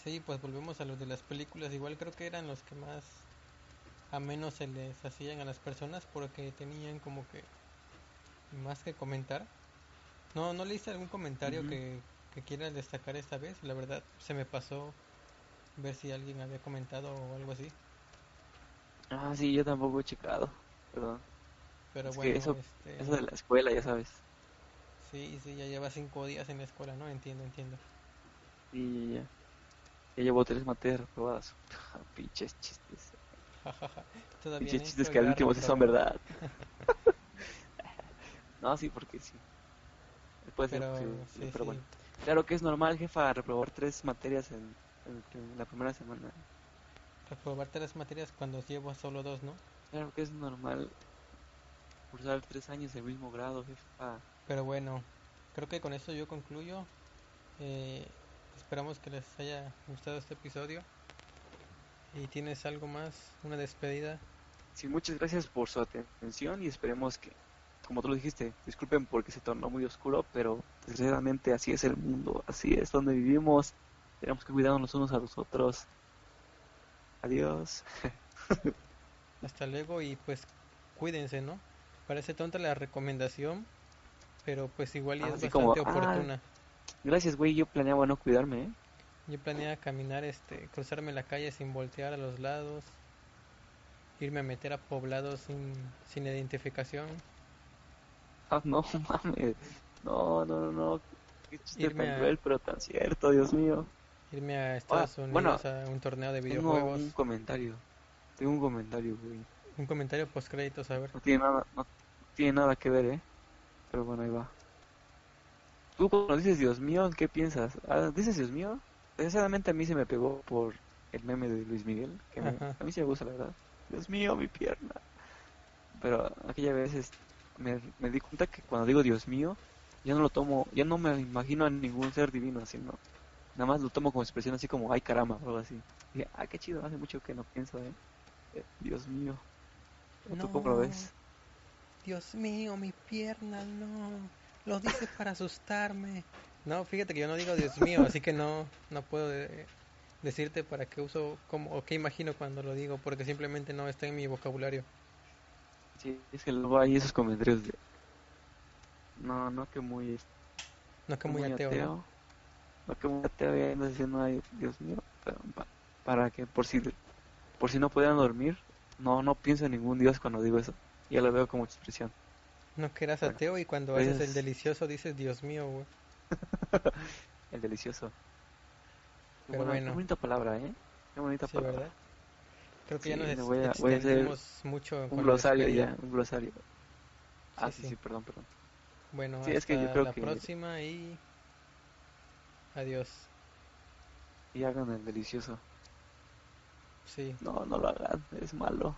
Sí, pues volvemos a los de las películas. Igual creo que eran los que más a menos se les hacían a las personas porque tenían como que más que comentar. No, no leíste algún comentario que, que quieras destacar esta vez. La verdad se me pasó ver si alguien había comentado o algo así. Ah, sí, yo tampoco he checado, perdón. Pero bueno, eso, este... eso de la escuela, ya sabes. Sí, sí, ya lleva cinco días en la escuela, ¿no? Entiendo, entiendo. Y ya. Ya llevo tres materias reprobadas. Pinches chistes. Pinches chistes que al último sí son verdad. no, sí, porque sí. Puede pero, ser sí, pero bueno. Claro que es normal, jefa, reprobar tres materias en, la primera semana. Reprobar tres materias cuando llevo solo dos, ¿no? Claro que es normal cursar tres años el mismo grado, jefa. Pero bueno, creo que con esto yo concluyo. Eh, esperamos que les haya gustado este episodio. ¿Y tienes algo más? ¿Una despedida? Sí, muchas gracias por su atención y esperemos que, como tú lo dijiste, disculpen porque se tornó muy oscuro, pero desgraciadamente así es el mundo, así es donde vivimos. Tenemos que cuidarnos los unos a los otros. Adiós. Hasta luego y pues cuídense, ¿no? Parece tonta la recomendación, pero pues igual es bastante ah, oportuna. gracias, güey, yo planeaba no cuidarme, ¿eh? Yo planeaba caminar, este, cruzarme la calle sin voltear a los lados, irme a meter a poblados sin, sin identificación. Ah, no, mames. No, no, no, no. Qué chiste tan cruel, pero tan cierto, Dios mío. Irme a Estados ah, Unidos a un torneo de videojuegos. Tengo un comentario. Tengo un comentario, güey. Un comentario post créditos, a ver. No tiene nada, no tiene nada que ver, ¿eh? Pero bueno, ahí va. Tú cuando dices Dios mío, ¿qué piensas? Ah, ¿Dices Dios mío? Desgraciadamente a mí se me pegó por el meme de Luis Miguel, que a mí sí me gusta la verdad. Dios mío, mi pierna. Pero aquella vez me, me di cuenta que cuando digo Dios mío, ya no lo tomo, ya no me imagino a ningún ser divino así, ¿no? Nada más lo tomo como expresión así como, ay caramba, o algo así. Y dije, ah, qué chido, hace mucho que no pienso, ¿eh? eh Dios mío. No. cómo lo ves? Dios mío, mi pierna, no. Lo dices para asustarme. No, fíjate que yo no digo Dios mío, así que no, no puedo decirte para qué uso como, o qué imagino cuando lo digo, porque simplemente no está en mi vocabulario. Sí, es que luego hay esos comentarios de... No, no que muy... No que muy, ateo, ¿no? Que muy ateo y no diciendo, ay, Dios mío, para que por si, por si no pudieran dormir, no, no pienso en ningún Dios cuando digo eso. Ya lo veo como expresión. No que eras ateo y cuando haces el delicioso dices Dios mío, güey. el delicioso. Pero bueno, Qué bonita palabra, ¿eh? Qué bonita sí, palabra. ¿verdad? Creo que ya nos voy a, voy a hacer mucho un glosario ya, un glosario. Ah, sí, sí, perdón, perdón. Bueno, hasta es que yo creo la próxima y adiós. Y hagan el delicioso. Sí. No, no lo hagan, es malo.